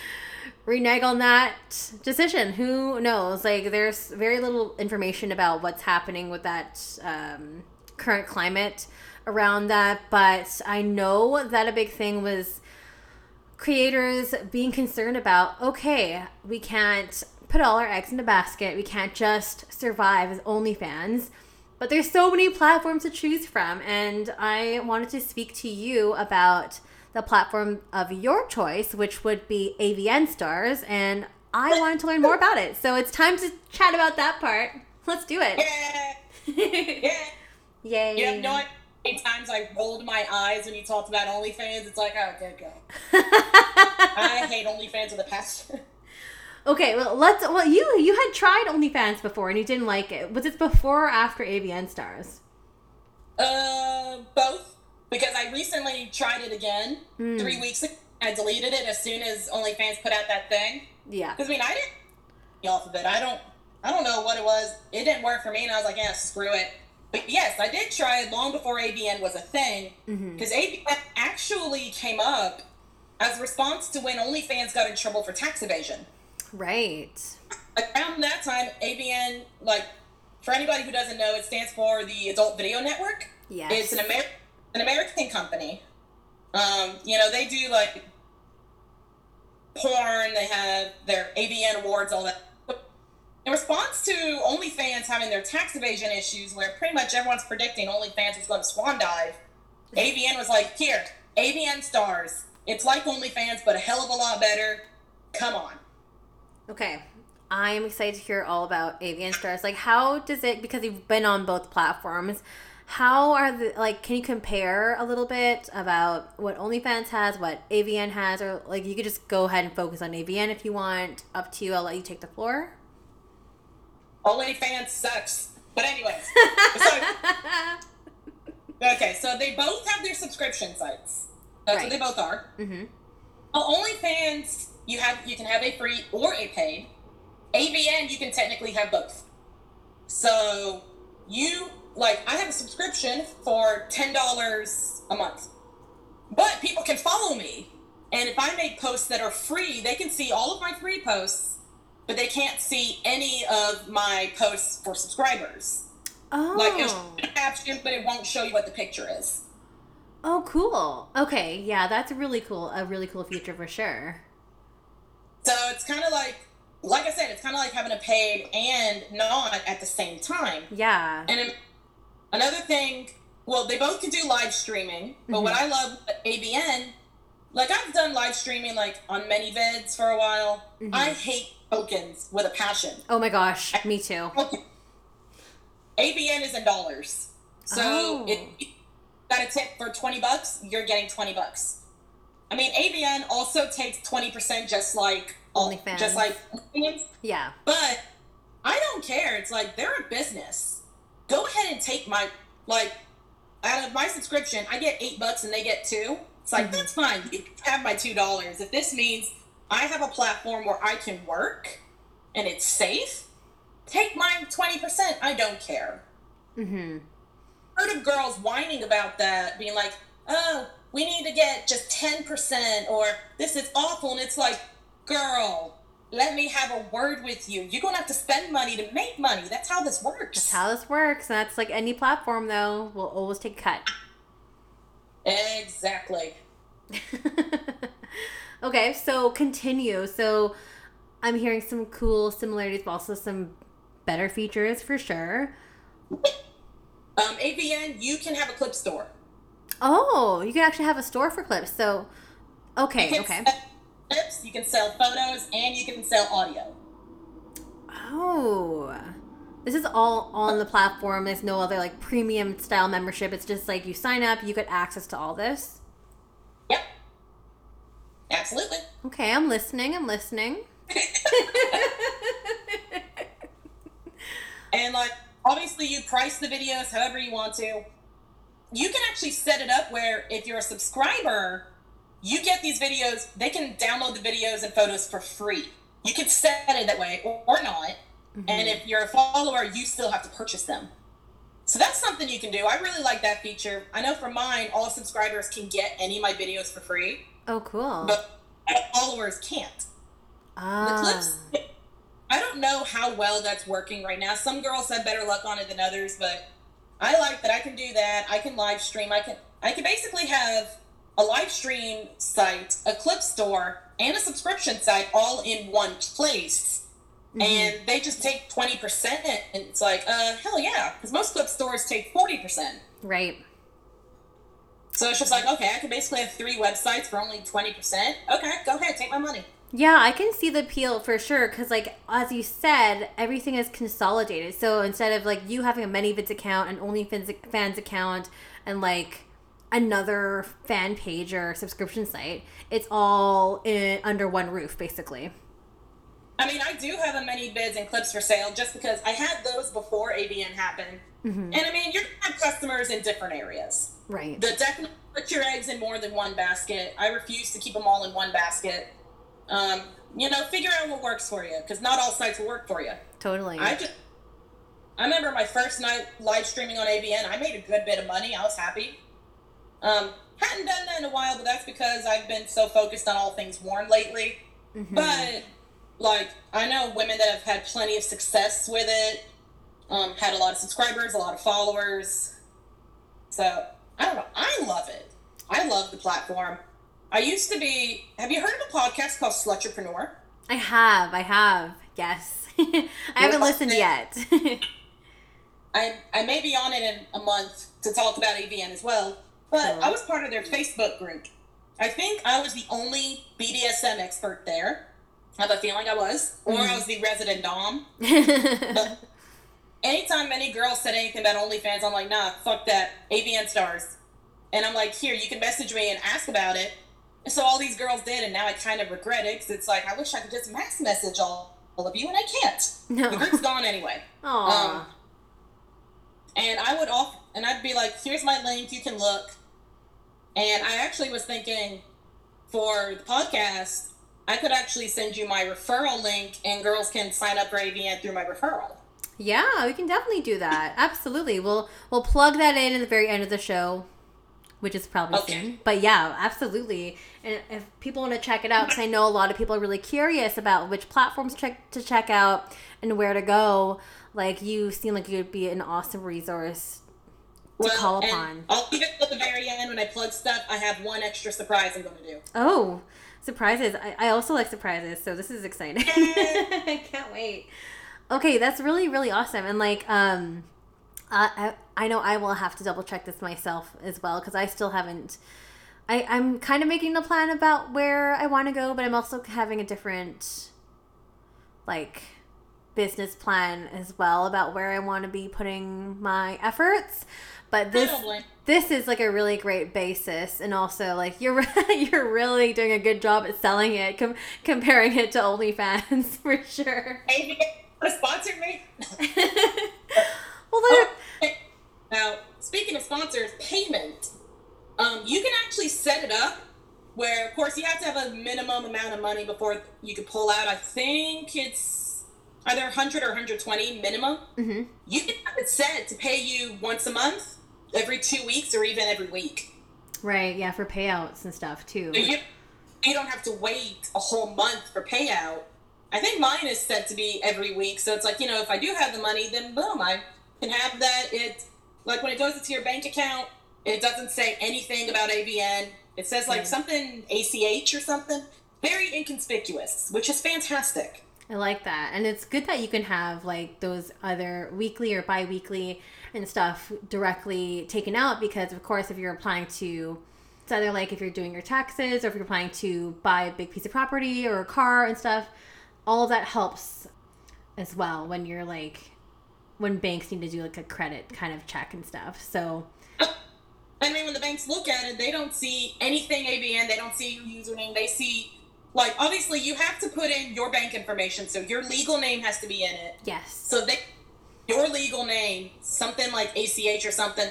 renege on that decision who knows like there's very little information about what's happening with that um, current climate around that but i know that a big thing was creators being concerned about okay, we can't put all our eggs in a basket. We can't just survive as OnlyFans. But there's so many platforms to choose from, and I wanted to speak to you about the platform of your choice, which would be AVN Stars, and I wanted to learn more about it. So it's time to chat about that part. Let's do it. Yeah. yeah. Yay. You have no idea how many times I rolled my eyes when you talked about OnlyFans. It's like, oh, good go. I hate OnlyFans with a passion. okay, well let's well you you had tried OnlyFans before and you didn't like it. Was it before or after AVN Stars? Uh, both. Because I recently tried it again Hmm. three weeks ago. I deleted it as soon as OnlyFans put out that thing. Yeah. Because I mean, I didn't off of it. I don't. I don't know what it was. It didn't work for me, and I was like, yeah, screw it. But yes, I did try it long before AVN was a thing. Because AVN actually came up as a response to when OnlyFans got in trouble for tax evasion. Right. Around that time, AVN, like, for anybody who doesn't know, it stands for the Adult Video Network. Yes. It's an Amer- an American company. Um, you know, they do like porn. They have their AVN awards, all that. In response to OnlyFans having their tax evasion issues, where pretty much everyone's predicting OnlyFans was going to swan dive, AVN was like, "Here, AVN stars. It's like OnlyFans, but a hell of a lot better. Come on." Okay. I am excited to hear all about AVN Stars. Like, how does it, because you've been on both platforms, how are the, like, can you compare a little bit about what OnlyFans has, what AVN has, or like, you could just go ahead and focus on AVN if you want. Up to you. I'll let you take the floor. OnlyFans sucks. But anyways, so Okay, so they both have their subscription sites. That's Right. what they both are. mm-hmm. Well, OnlyFans, you have you can have a free or a paid. AVN, you can technically have both. So you like I have a subscription for ten dollars a month, but people can follow me, and if I make posts that are free, they can see all of my free posts, but they can't see any of my posts for subscribers. Oh. Like it'll show caption, but it won't show you what the picture is. oh, cool. Okay. Yeah, that's really cool. A really cool feature for sure. So it's kind of like, like I said, it's kind of like having a paid and not at the same time. Yeah. And another thing, well, they both can do live streaming, but what mm-hmm. I love AVN, like I've done live streaming like on ManyVids for a while. Mm-hmm. I hate tokens with a passion. Oh my gosh. Me too. Okay. AVN is in dollars, so Oh. if you got a tip for twenty bucks, you're getting twenty bucks. I mean, AVN also takes twenty percent, just like OnlyFans. just like Yeah. But I don't care. It's like they're a business. Go ahead and take my like out of my subscription, I get eight bucks and they get two. It's like that's fine. You can have my two dollars. If this means I have a platform where I can work and it's safe, take my twenty percent. I don't care. Mm-hmm. Heard of girls whining about that, being like, "Oh, we need to get just ten percent," or "This is awful," and it's like, girl. Let me have a word with you. You're gonna have to spend money to make money. That's how this works. That's how this works. And That's like any platform, though. We'll always take a cut. exactly. okay, so continue. So I'm hearing some cool similarities, but also some better features for sure. Um, AVN, you can have a clip store. Oh, you can actually have a store for clips. So, okay, okay. Clips, you can sell photos, and you can sell audio. Oh, this is all on the platform. There's no other like premium style membership. It's just like you sign up, you get access to all this. Yep. Absolutely. Okay, I'm listening. I'm listening. And like obviously you price the videos however you want to. You can actually set it up where if you're a subscriber, you get these videos, they can download the videos and photos for free. You can set it that way or, not. And if you're a follower, you still have to purchase them. So that's something you can do. I really like that feature. I know for mine, all subscribers can get any of my videos for free, Oh, cool. but followers can't. Ah. The clips, I don't know how well that's working right now. Some girls have better luck on it than others, but I like that I can do that. I can live stream. I can I can basically have a live stream site, a clip store, and a subscription site all in one place. Mm-hmm. And they just take 20%. And it's like, uh, hell yeah. Because most clip stores take 40%. Right. So it's just like, okay, I can basically have three websites for only 20%. Okay, go ahead, take my money. Yeah, I can see the appeal for sure because, like, as you said, everything is consolidated. So instead of like you having a ManyVids account, an OnlyFans account, and like another fan page or subscription site, it's all in, under one roof, basically. I mean, I do have a ManyVids and clips for sale just because I had those before AVN happened. Mm-hmm. And I mean, you're gonna have customers in different areas. Right. The definitely put your eggs in more than one basket. I refuse to keep them all in one basket. Um, you know, figure out what works for you because not all sites will work for you. Totally. I just, I remember my first night live streaming on AVN. I made a good bit of money. I was happy. Um, hadn't done that in a while, but that's because I've been so focused on all things worn lately. Mm-hmm. But like, I know women that have had plenty of success with it. Um, had a lot of subscribers, a lot of followers. So I don't know. I love it. I love the platform. I used to be. Have you heard of a podcast called Slutrepreneur? I have. I have. Yes. I haven't listened yet. I I may be on it in a month to talk about AVN as well, but I was part of their Facebook group. I think I was the only BDSM expert there. I have a feeling I was, or mm. I was the resident dom. anytime any girl said anything about OnlyFans, I'm like, nah, fuck that. AVN stars. And I'm like, here, you can message me and ask about it. And so all these girls did, and now I kind of regret it because it's like I wish I could just mass message all, all of you, and I can't. No. The group's gone anyway. Aww. Um, and I would off, and I'd be like, "Here's my link. You can look." And I actually was thinking, for the podcast, I could actually send you my referral link, and girls can sign up for AVN through my referral. Yeah, we can definitely do that. Absolutely. We'll we'll plug that in at the very end of the show which is probably okay. soon. But yeah, absolutely. And if people want to check it out, because I know a lot of people are really curious about which platforms check to check out and where to go, like you seem like you'd be an awesome resource well, call upon. I'll leave it till the very end when I plug stuff. I have one extra surprise I'm going to do. Oh, surprises! I, I also like surprises, so this is exciting. I can't wait. Okay, that's really really awesome, and like um I, I know I will have to double check this myself as well because I still haven't. I, I'm kind of making a plan about where I want to go, but I'm also having a different, like, business plan as well about where I want to be putting my efforts. But this this is like a really great basis, and also like you're you're really doing a good job at selling it, com- comparing it to OnlyFans for sure. Hey, sponsor me. well, oh now, speaking of sponsors, payment. Um, you can actually set it up where, of course, you have to have a minimum amount of money before you can pull out. I think it's either 100 or 120 minimum. Mm-hmm. You can have it set to pay you once a month, every two weeks, or even every week. Right. Yeah, for payouts and stuff too. So you, you don't have to wait a whole month for payout. I think mine is set to be every week, so it's like you know, if I do have the money, then boom, I can have that. It like when it goes into your bank account, it doesn't say anything about AVN. It says like mm. something ACH or something. Very inconspicuous, which is fantastic. I like that. And it's good that you can have like those other weekly or bi weekly and stuff directly taken out because, of course, if you're applying to, it's either like if you're doing your taxes or if you're applying to buy a big piece of property or a car and stuff, all of that helps as well when you're like when banks need to do like a credit kind of check and stuff. So I mean when the banks look at it, they don't see anything AVN, they don't see your username, they see like obviously you have to put in your bank information, so your legal name has to be in it. Yes. So they your legal name, something like ACH or something,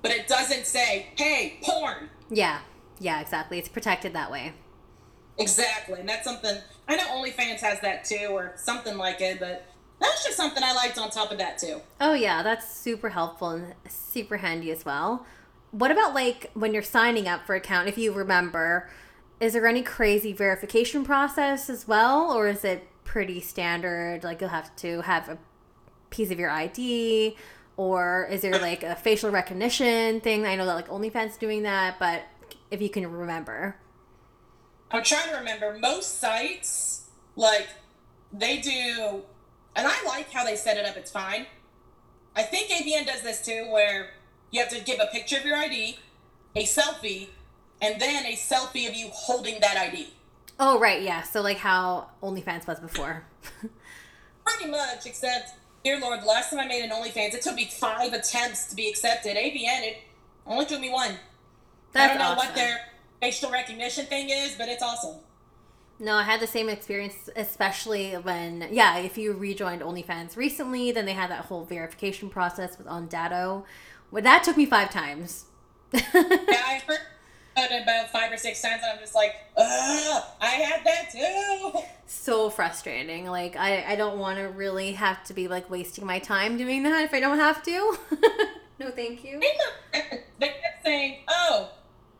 but it doesn't say, hey, porn. Yeah. Yeah, exactly. It's protected that way. Exactly. And that's something I know OnlyFans has that too, or something like it, but that's just something I liked on top of that too. Oh yeah, that's super helpful and super handy as well. What about like when you're signing up for account? If you remember, is there any crazy verification process as well, or is it pretty standard? Like you'll have to have a piece of your ID, or is there like a facial recognition thing? I know that like OnlyFans doing that, but if you can remember. I'm trying to remember. Most sites, like, they do, and I like how they set it up. It's fine. I think AVN does this too, where you have to give a picture of your ID, a selfie, and then a selfie of you holding that ID. Oh right, yeah. So like how OnlyFans was before. Pretty much, except dear Lord, the last time I made an OnlyFans, it took me five attempts to be accepted. AVN, it only took me one. That's I don't know awesome. what their facial recognition thing is, but it's awesome. No, I had the same experience, especially when, yeah, if you rejoined OnlyFans recently, then they had that whole verification process with Ondato. Well, that took me five times. yeah, I heard about five or six times, and I'm just like, ugh, I had that too. so frustrating. Like, I, I don't want to really have to be like wasting my time doing that if I don't have to. no, thank you. They kept saying, oh,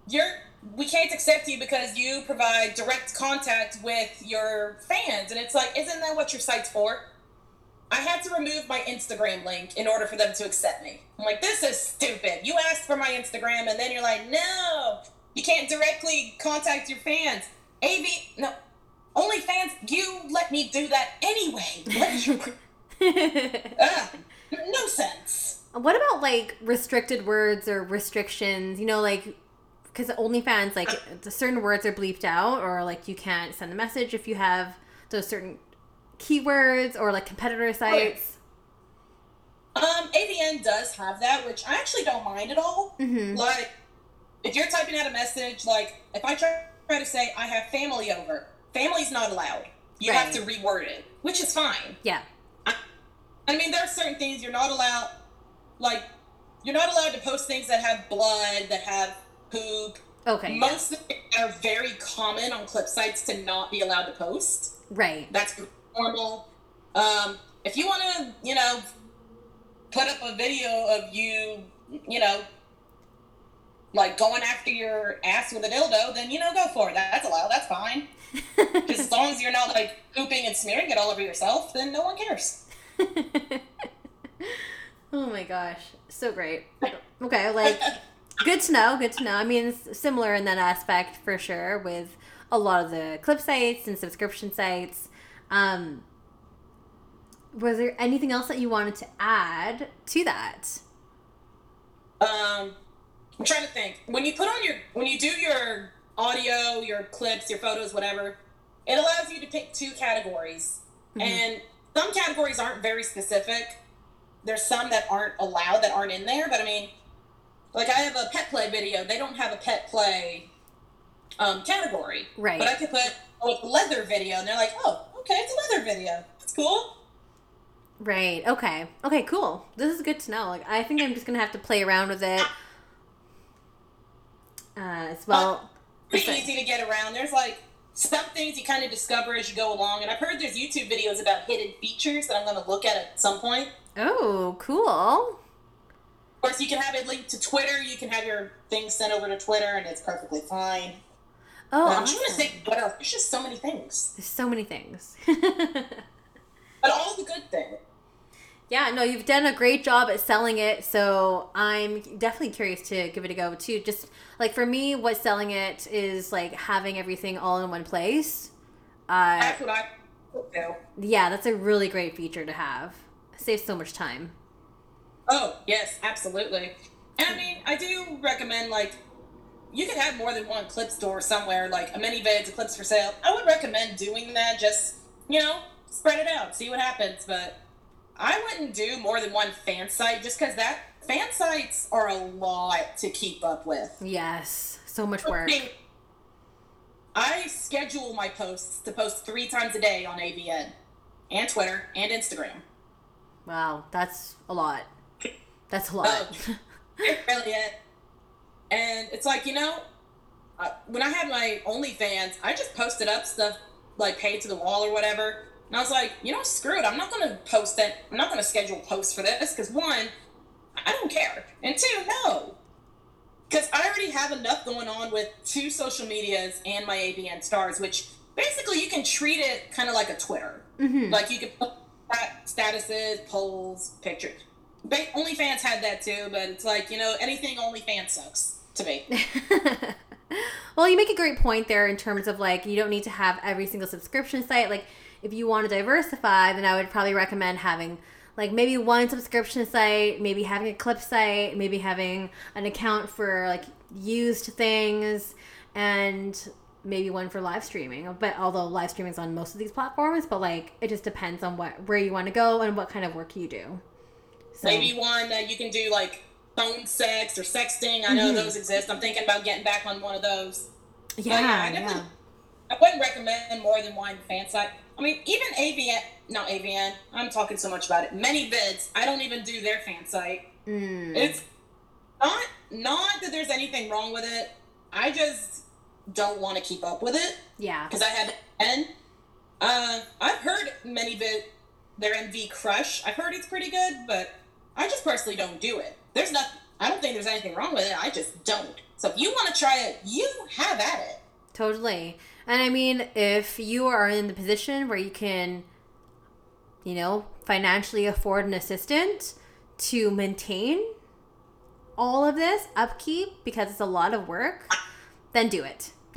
you're we can't accept you because you provide direct contact with your fans. And it's like, isn't that what your site's for? I had to remove my Instagram link in order for them to accept me. I'm like, this is stupid. You asked for my Instagram and then you're like, no, you can't directly contact your fans. AV, no, OnlyFans, you let me do that anyway. What you, Ugh, no sense. what about like restricted words or restrictions? You know, like because OnlyFans, like the certain words are bleeped out, or like you can't send a message if you have those certain keywords or like competitor sites. Um, AVN does have that, which I actually don't mind at all. Mm-hmm. Like, if you're typing out a message, like if I try, try to say I have family over, family's not allowed. You have to reword it, which is fine. Yeah. I mean, there are certain things you're not allowed. Like, you're not allowed to post things that have blood, that have poop. Okay. yeah. Most of them are very common on clip sites to not be allowed to post. Right. That's normal. Um, if you want to, you know, put up a video of you, you know, like going after your ass with a dildo, then you know, go for it. That's allowed. That's fine. As long as you're not like pooping and smearing it all over yourself, then no one cares. oh my gosh, so great. Okay, like good to know. Good to know. I mean, it's similar in that aspect for sure with a lot of the clip sites and subscription sites. Um, was there anything else that you wanted to add to that? Um, I'm trying to think. When you put on your, when you do your audio, your clips, your photos, whatever, it allows you to pick two categories. And some categories aren't very specific. There's some that aren't allowed that aren't in there. But I mean, like I have a pet play video. They don't have a pet play um, category. Right. But I could put a leather video, and they're like, oh, okay, it's a leather video. It's cool. Right. Okay. Okay. Cool. This is good to know. Like, I think I'm just gonna have to play around with it. Uh, as well. pretty Just easy to get around. There's like some things you kind of discover as you go along, and I've heard there's YouTube videos about hidden features that I'm going to look at at some point. Oh, cool. Of course, you can have it linked to Twitter. You can have your things sent over to Twitter, and it's perfectly fine. Oh, I'm awesome. trying to think what else. There's just so many things, There's so many things. but all the good things. Yeah, no, you've done a great job at selling it. So I'm definitely curious to give it a go too. Just like for me, what selling it is like having everything all in one place. Uh, That's what I do. yeah, that's a really great feature to have. Saves so much time. Oh yes, absolutely. And I mean, I do recommend like you could have more than one clip store somewhere, like a ManyVids, a clips for sale. I would recommend doing that. Just you know, spread it out, see what happens. But I wouldn't do more than one fan site just because that fan sites are a lot to keep up with. Yes, so much work. I schedule my posts to post three times a day on AVN and Twitter and Instagram. Wow, that's a lot. That's a lot. Oh. It really is. And it's like, you know, uh, when I had my OnlyFans, I just posted up stuff like paid to the wall or whatever. And I was like, you know, screw it. I'm not going to post that. I'm not going to schedule posts for this because one, I don't care. And two, no. Because I already have enough going on with two social medias and my AVN stars, which basically you can treat it kind of like a Twitter. hmm Like you can put stat- statuses, polls, pictures. Ba- OnlyFans had that too, but it's like you know anything OnlyFans sucks to me. well, you make a great point there in terms of like you don't need to have every single subscription site. Like if you want to diversify, then I would probably recommend having like maybe one subscription site, maybe having a clip site, maybe having an account for like used things and maybe one for live streaming. But although live streaming is on most of these platforms, but like it just depends on what where you want to go and what kind of work you do. So. Maybe one that you can do like phone sex or sexting. I know mm-hmm. those exist. I'm thinking about getting back on one of those. Yeah, yeah, I, yeah. I wouldn't recommend more than one fan site. I mean, even AVN, not AVN. I'm talking so much about it. ManyVids, I don't even do their fan site. Mm. It's not not that there's anything wrong with it. I just don't want to keep up with it. Yeah. Because I have N. Uh, I've heard ManyVid, their MV Crush. I've heard it's pretty good, but I just personally don't do it. There's nothing. I don't think there's anything wrong with it. I just don't. So if you want to try it, you have at it. Totally. And I mean, if you are in the position where you can, you know, financially afford an assistant to maintain all of this upkeep because it's a lot of work, then do it.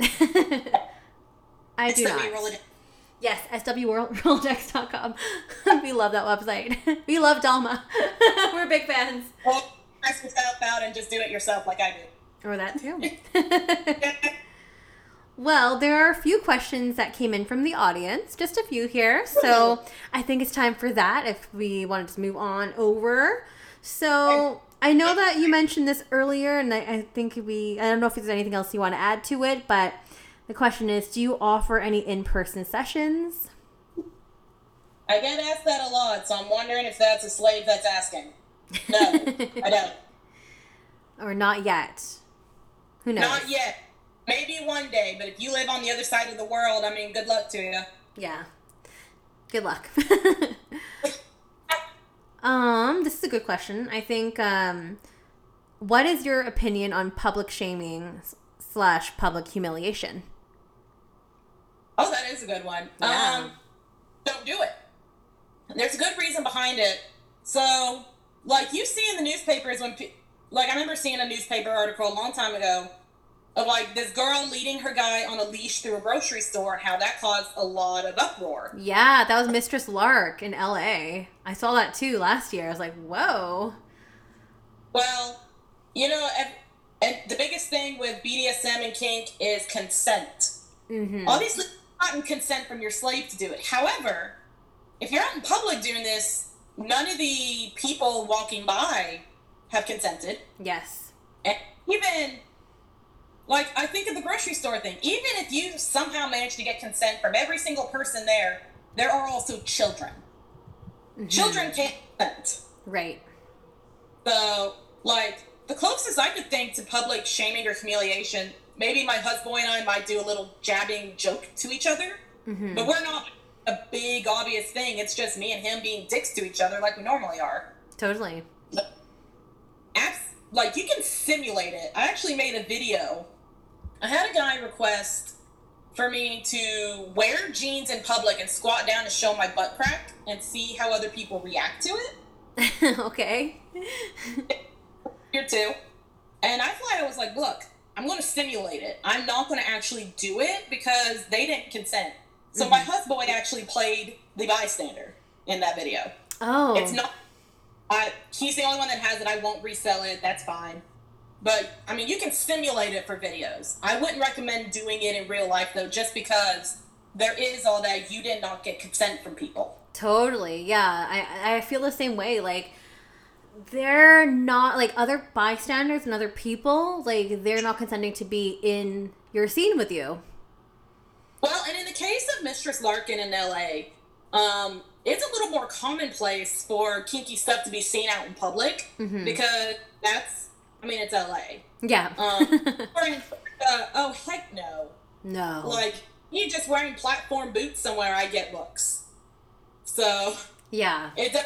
I do not. Yes, swrolodex.com. we love that website. we love Dalma. We're big fans. Well, yourself out and just do it yourself like I do. Or that too. Well, there are a few questions that came in from the audience, just a few here. So I think it's time for that if we wanted to move on over. So I know that you mentioned this earlier, and I, I think we, I don't know if there's anything else you want to add to it, but the question is do you offer any in person sessions? I get asked that a lot, so I'm wondering if that's a slave that's asking. No, I don't. Or not yet. Who knows? Not yet. Maybe one day, but if you live on the other side of the world, I mean, good luck to you. Yeah. Good luck. um, this is a good question. I think um what is your opinion on public shaming slash public humiliation? Oh, that is a good one. Yeah. Um, don't do it. There's a good reason behind it. So, like you see in the newspapers when, like I remember seeing a newspaper article a long time ago of like this girl leading her guy on a leash through a grocery store. And how that caused a lot of uproar. Yeah, that was Mistress Lark in L.A. I saw that too last year. I was like, whoa. Well, you know, and, and the biggest thing with BDSM and kink is consent. Mm-hmm. Obviously, gotten consent from your slave to do it. However, if you're out in public doing this, none of the people walking by have consented. Yes. And even like I think of the grocery store thing. Even if you somehow manage to get consent from every single person there, there are also children. Mm-hmm. Children can't consent. Right. So, like, the closest I could think to public shaming or humiliation maybe my husband and I might do a little jabbing joke to each other, mm-hmm. but we're not a big obvious thing. It's just me and him being dicks to each other like we normally are. Totally. Like you can simulate it. I actually made a video. I had a guy request for me to wear jeans in public and squat down to show my butt crack and see how other people react to it. okay. Here too. And I thought I was like, look, I'm going to simulate it. I'm not going to actually do it because they didn't consent. So mm-hmm. my husband actually played the bystander in that video. Oh. It's not. I, he's the only one that has it. I won't resell it. That's fine. But I mean, you can simulate it for videos. I wouldn't recommend doing it in real life though, just because there is all that you did not get consent from people. Totally. Yeah. I I feel the same way. Like they're not like other bystanders and other people like they're not consenting to be in your scene with you well and in the case of mistress larkin in la um, it's a little more commonplace for kinky stuff to be seen out in public mm-hmm. because that's i mean it's la yeah um, wearing, uh, oh heck no no like you just wearing platform boots somewhere i get looks so yeah it's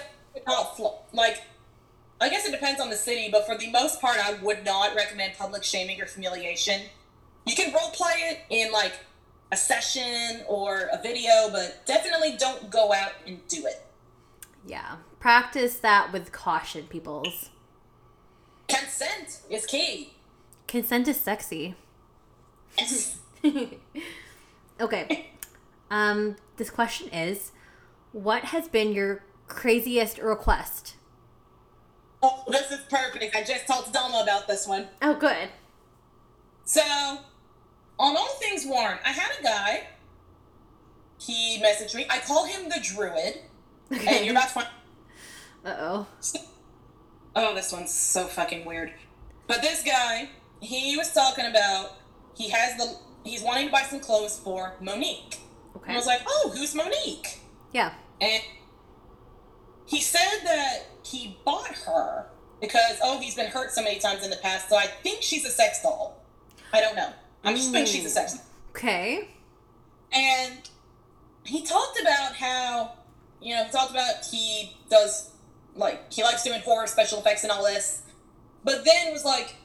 not like I guess it depends on the city, but for the most part, I would not recommend public shaming or humiliation. You can role play it in like a session or a video, but definitely don't go out and do it. Yeah. Practice that with caution, peoples. Consent is key. Consent is sexy. Yes. okay. Um, this question is What has been your craziest request? Oh, this is perfect. I just talked to Dalma about this one. Oh, good. So, on All Things Worn, I had a guy. He messaged me. I call him the Druid, and Okay. you're about to find. Uh oh. Oh, this one's so fucking weird. But this guy, he was talking about he has the he's wanting to buy some clothes for Monique. And Okay. I was like, oh, who's Monique? Yeah. And he said that he bought her because oh, he's been hurt so many times in the past. So I think she's a sex doll. I don't know. I'm just thinking she's a sex doll. Okay. And he talked about how, you know, he talked about he does, like, he likes doing horror special effects and all this. But then was like,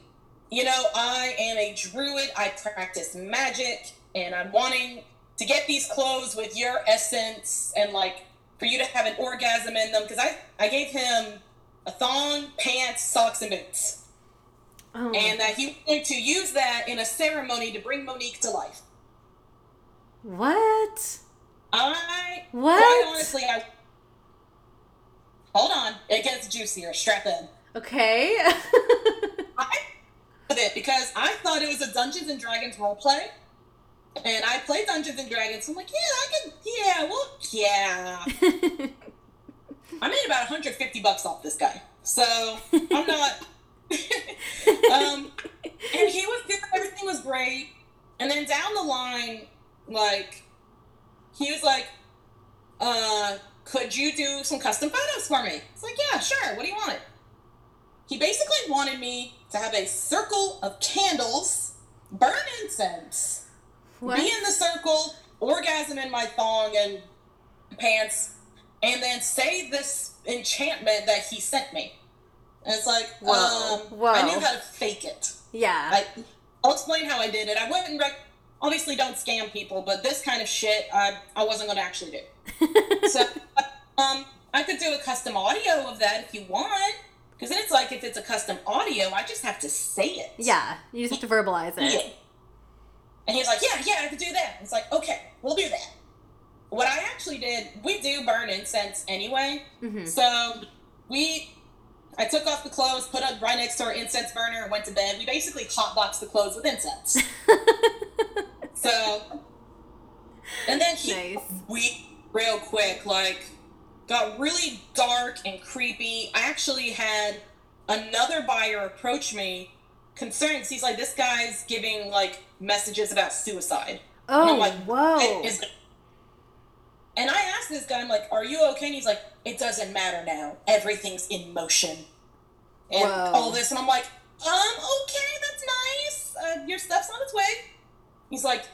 you know, I am a druid, I practice magic, and I'm wanting to get these clothes with your essence and, like, for you to have an orgasm in them. Because I, I gave him a thong, pants, socks, and boots. Oh. And that he was going to use that in a ceremony to bring Monique to life. what? I What? quite honestly, I hold on. It gets juicier. Strap in. Okay. I with it because I thought it was a Dungeons and Dragons role play, and I play Dungeons and Dragons. So I'm like, yeah, I can. Yeah, well, yeah. I made about 150 bucks off this guy, so I'm not. um, and he was good. Everything was great. And then down the line, like, he was like, uh, could you do some custom photos for me? It's like, yeah, sure. What do you want? He basically wanted me to have a circle of candles, burn incense, what? be in the circle, orgasm in my thong and pants, and then say this enchantment that he sent me. And it's like, Whoa. um, Whoa. I knew how to fake it. yeah. I, I'll explain how I did it. I went and rec- obviously don't scam people, but this kind of shit I, I wasn't going to actually do. So, um, I could do a custom audio of that if you want. Because then it's like if it's a custom audio, I just have to say it. yeah. You just have to verbalize Yeah. it. And he's like, yeah, yeah, I could do that. It's like, okay, we'll do that. What I actually did, we do burn incense anyway. hmm So we, I took off the clothes, put it right next to our incense burner, and went to bed. We basically hotboxed the clothes with incense. so, and then he, Nice. we real quick, like, got really dark and creepy. I actually had another buyer approach me concerned he's like, this guy's giving like messages about suicide. And oh, like, whoa. "What is- And I asked this guy, I'm like, are you okay? And he's like, it doesn't matter now. Everything's in motion. And Whoa. all this. And I'm like, um, okay, that's nice. Uh, your stuff's on its way. He's like,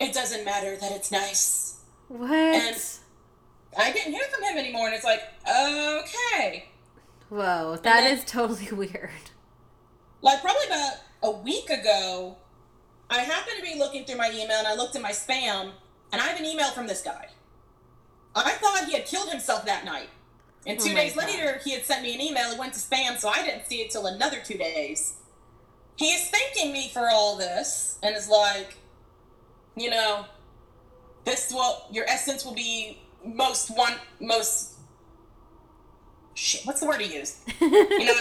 it doesn't matter that it's nice. what? I didn't hear from him anymore. And it's like, okay. Whoa. That then- is totally weird. Like, probably about a week ago, I happened to be looking through my email and I looked at my spam, and I have an email from this guy. I thought he had killed himself that night. And Oh two my days God. later, he had sent me an email. It went to spam, so I didn't see it till another two days. He is thanking me for all this and is like, you know, this will, your essence will be most one, most, shit, what's the word he used? you know,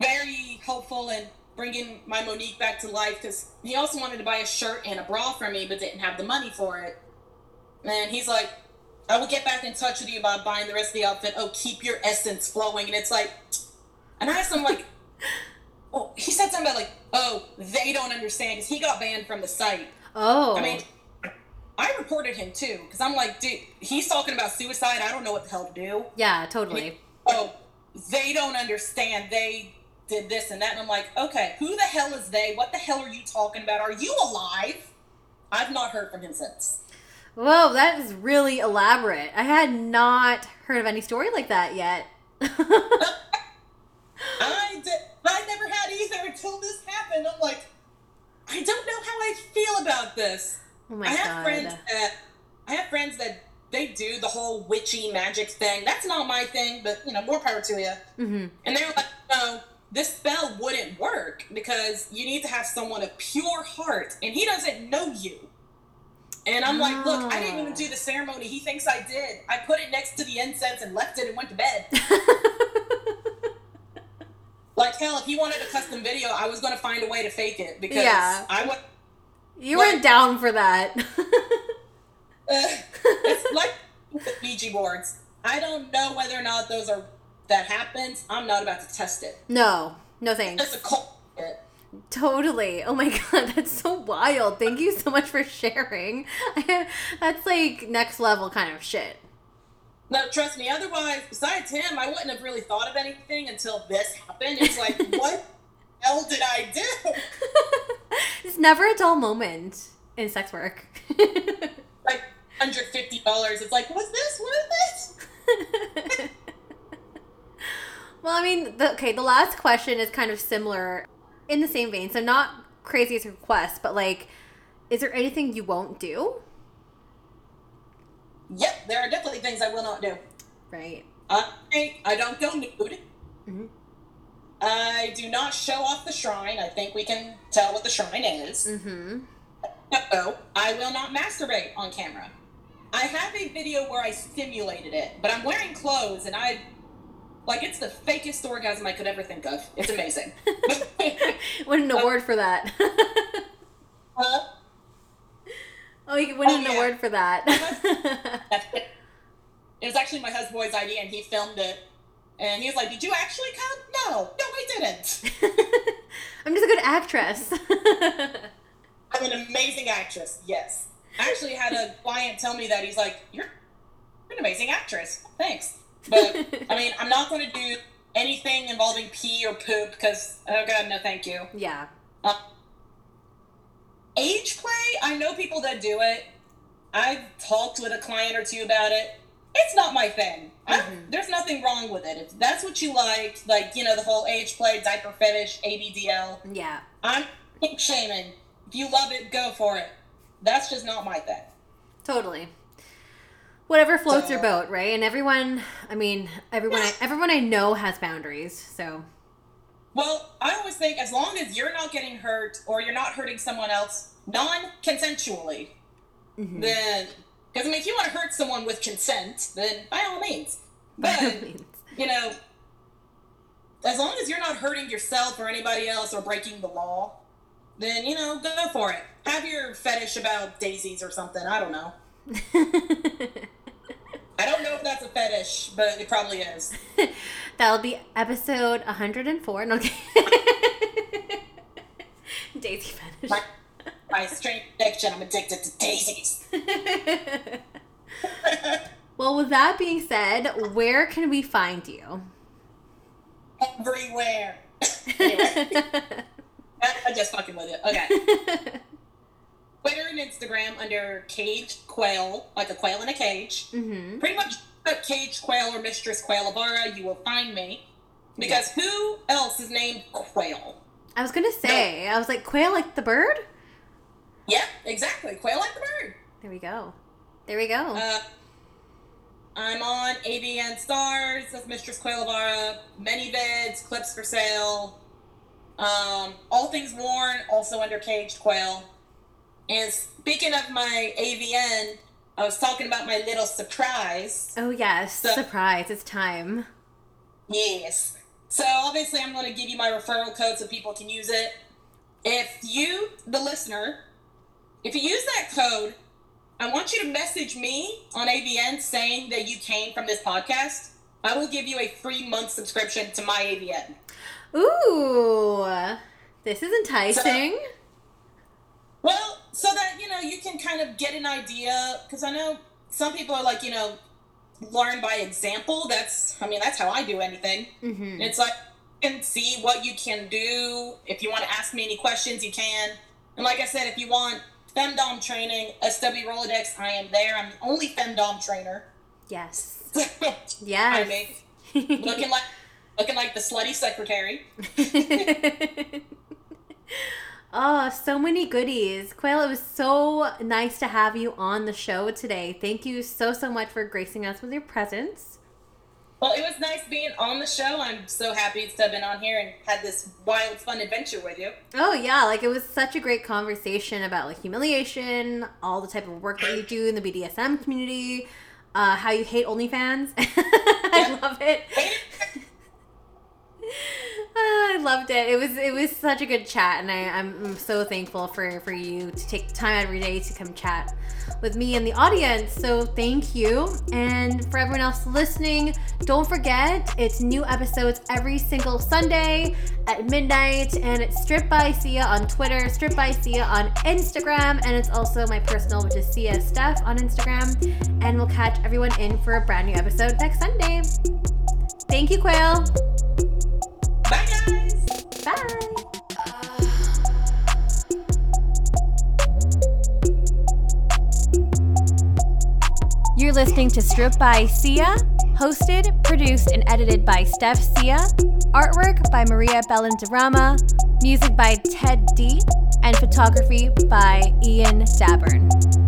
very helpful in bringing my Monique back to life because he also wanted to buy a shirt and a bra for me but didn't have the money for it. And he's like, I will get back in touch with you about buying the rest of the outfit. Oh, keep your essence flowing. And it's like, and I asked him, like, oh, he said something about, like, oh, they don't understand because he got banned from the site. oh. I mean, I reported him too because I'm like, dude, he's talking about suicide. I don't know what the hell to do yeah, totally. oh, they don't understand. They did this and that. And I'm like, okay, who the hell is they? What the hell are you talking about? Are you alive? I've not heard from him since. Whoa, that is really elaborate. I had not heard of any story like that yet. I did. I never had either until this happened. I'm like, I don't know how I feel about this. Oh my I have god. friends that I have friends that they do the whole witchy magic thing. That's not my thing, but you know, more power to you. hmm And they're like, no, this spell wouldn't work because you need to have someone of pure heart, and he doesn't know you. And I'm like, look, I didn't even Ah. do the ceremony. He thinks I did. I put it next to the incense and left it and went to bed. like hell, if he wanted a custom video, I was gonna find a way to fake it because Yeah. I would. You Like- weren't down for that. Uh, it's like Ouija boards. I don't know whether or not those are that happens. I'm not about to test it. no, no It's thanks. a cult. Totally. Oh my god, that's so wild. Thank you so much for sharing. that's like next level kind of shit. No, trust me. Otherwise, besides him, I wouldn't have really thought of anything until this happened. It's like, what hell did I do? it's never a dull moment in sex work. Like, hundred fifty dollars. It's like, was this worth it? well, I mean, the, okay, the last question is kind of similar in the same vein. So, not craziest request, but like, is there anything you won't do? Yep, there are definitely things I will not do. Right. I I don't go nude. Mhm. I do not show off the shrine. I think we can tell what the shrine is. Mm-hmm. No, I will not masturbate on camera. I have a video where I simulated it, but I'm wearing clothes and I like it's the fakest orgasm I could ever think of. It's amazing. Win an award for that. Huh? oh, you win Oh, an yeah. award for that. it was actually my husband's idea and he filmed it. And he was like, Did you actually come? No, no, I didn't. I'm just a good actress. I'm an amazing actress, yes. I actually had a client tell me that he's like, You're an amazing actress. Thanks. But I mean, I'm not going to do anything involving pee or poop because, oh God, no, thank you. yeah. Uh, age play, I know people that do it. I've talked with a client or two about it. It's not my thing. Mhm. there's nothing wrong with it. If that's what you like, like, you know, the whole age play, diaper fetish, ABDL, Yeah. I'm kink shaming. If you love it, go for it. That's just not my thing. Totally. Whatever floats your boat, right? And everyone, I mean, everyone, I, everyone I know has boundaries. So Well, I always think as long as you're not getting hurt or you're not hurting someone else non consensually, mhm. then. Because, I mean, if you want to hurt someone with consent, then by all means. But, you know, as long as you're not hurting yourself or anybody else or breaking the law, then, you know, go for it. Have your fetish about daisies or something. I don't know. I don't know if that's a fetish, but it probably is. That'll be episode 104. No, okay. Daisy fetish. My, my strange addiction, I'm addicted to daisies. well, with that being said, where can we find you? Everywhere. anyway, I- I'm just fucking with it. Okay. Twitter and Instagram under Cage Quail, like a quail in a cage. hmm Pretty much Cage Quail or Mistress Quail Avara, you will find me. Because who else is named Quail? I was gonna say, I was like, quail like the bird? Yeah, exactly. Quail like the bird. There we go. There we go. Uh, I'm on AVN Stars, that's Mistress Quail Avara, ManyVids, clips for sale. Um, all things worn, also under Caged Quail. And speaking of my AVN, I was talking about my little surprise. oh, yes. so- Surprise. It's time. Yes. So obviously, I'm going to give you my referral code so people can use it. If you, the listener, if you use that code, I want you to message me on AVN saying that you came from this podcast. I will give you a free month subscription to my AVN. Ooh. This is enticing. Well, so that you know you can kind of get an idea because I know some people are like you know learn by example. That's I mean that's how I do anything. hmm It's like can see what you can do. If you want to ask me any questions, you can. And like I said, if you want femdom training, SW Rolodex, I am there. I'm the only femdom trainer. Yes. I Yes. mean, looking like looking like the slutty secretary. oh, so many goodies. Quail, it was so nice to have you on the show today. Thank you so, so much for gracing us with your presence. Well, it was nice being on the show. I'm so happy to have been on here and had this wild, fun adventure with you. Oh yeah, like it was such a great conversation about like humiliation, all the type of work that you do in the BDSM community, uh, how you hate OnlyFans. I love it. I loved it. It was it was such a good chat, and I, I'm, I'm so thankful for for you to take time every day to come chat with me and the audience. So thank you, and for everyone else listening, don't forget it's new episodes every single Sunday at midnight, and it's Strip by Sia on Twitter, Strip by Sia on Instagram, and it's also my personal, which is Sia Steph on Instagram. And we'll catch everyone in for a brand new episode next Sunday. Thank you, Quail. Bye, guys. Bye. You're listening to Strip by Sia, hosted, produced, and edited by Steph Sia, artwork by Maria Bellandarama, music by Ted D, and photography by Ian Dabern.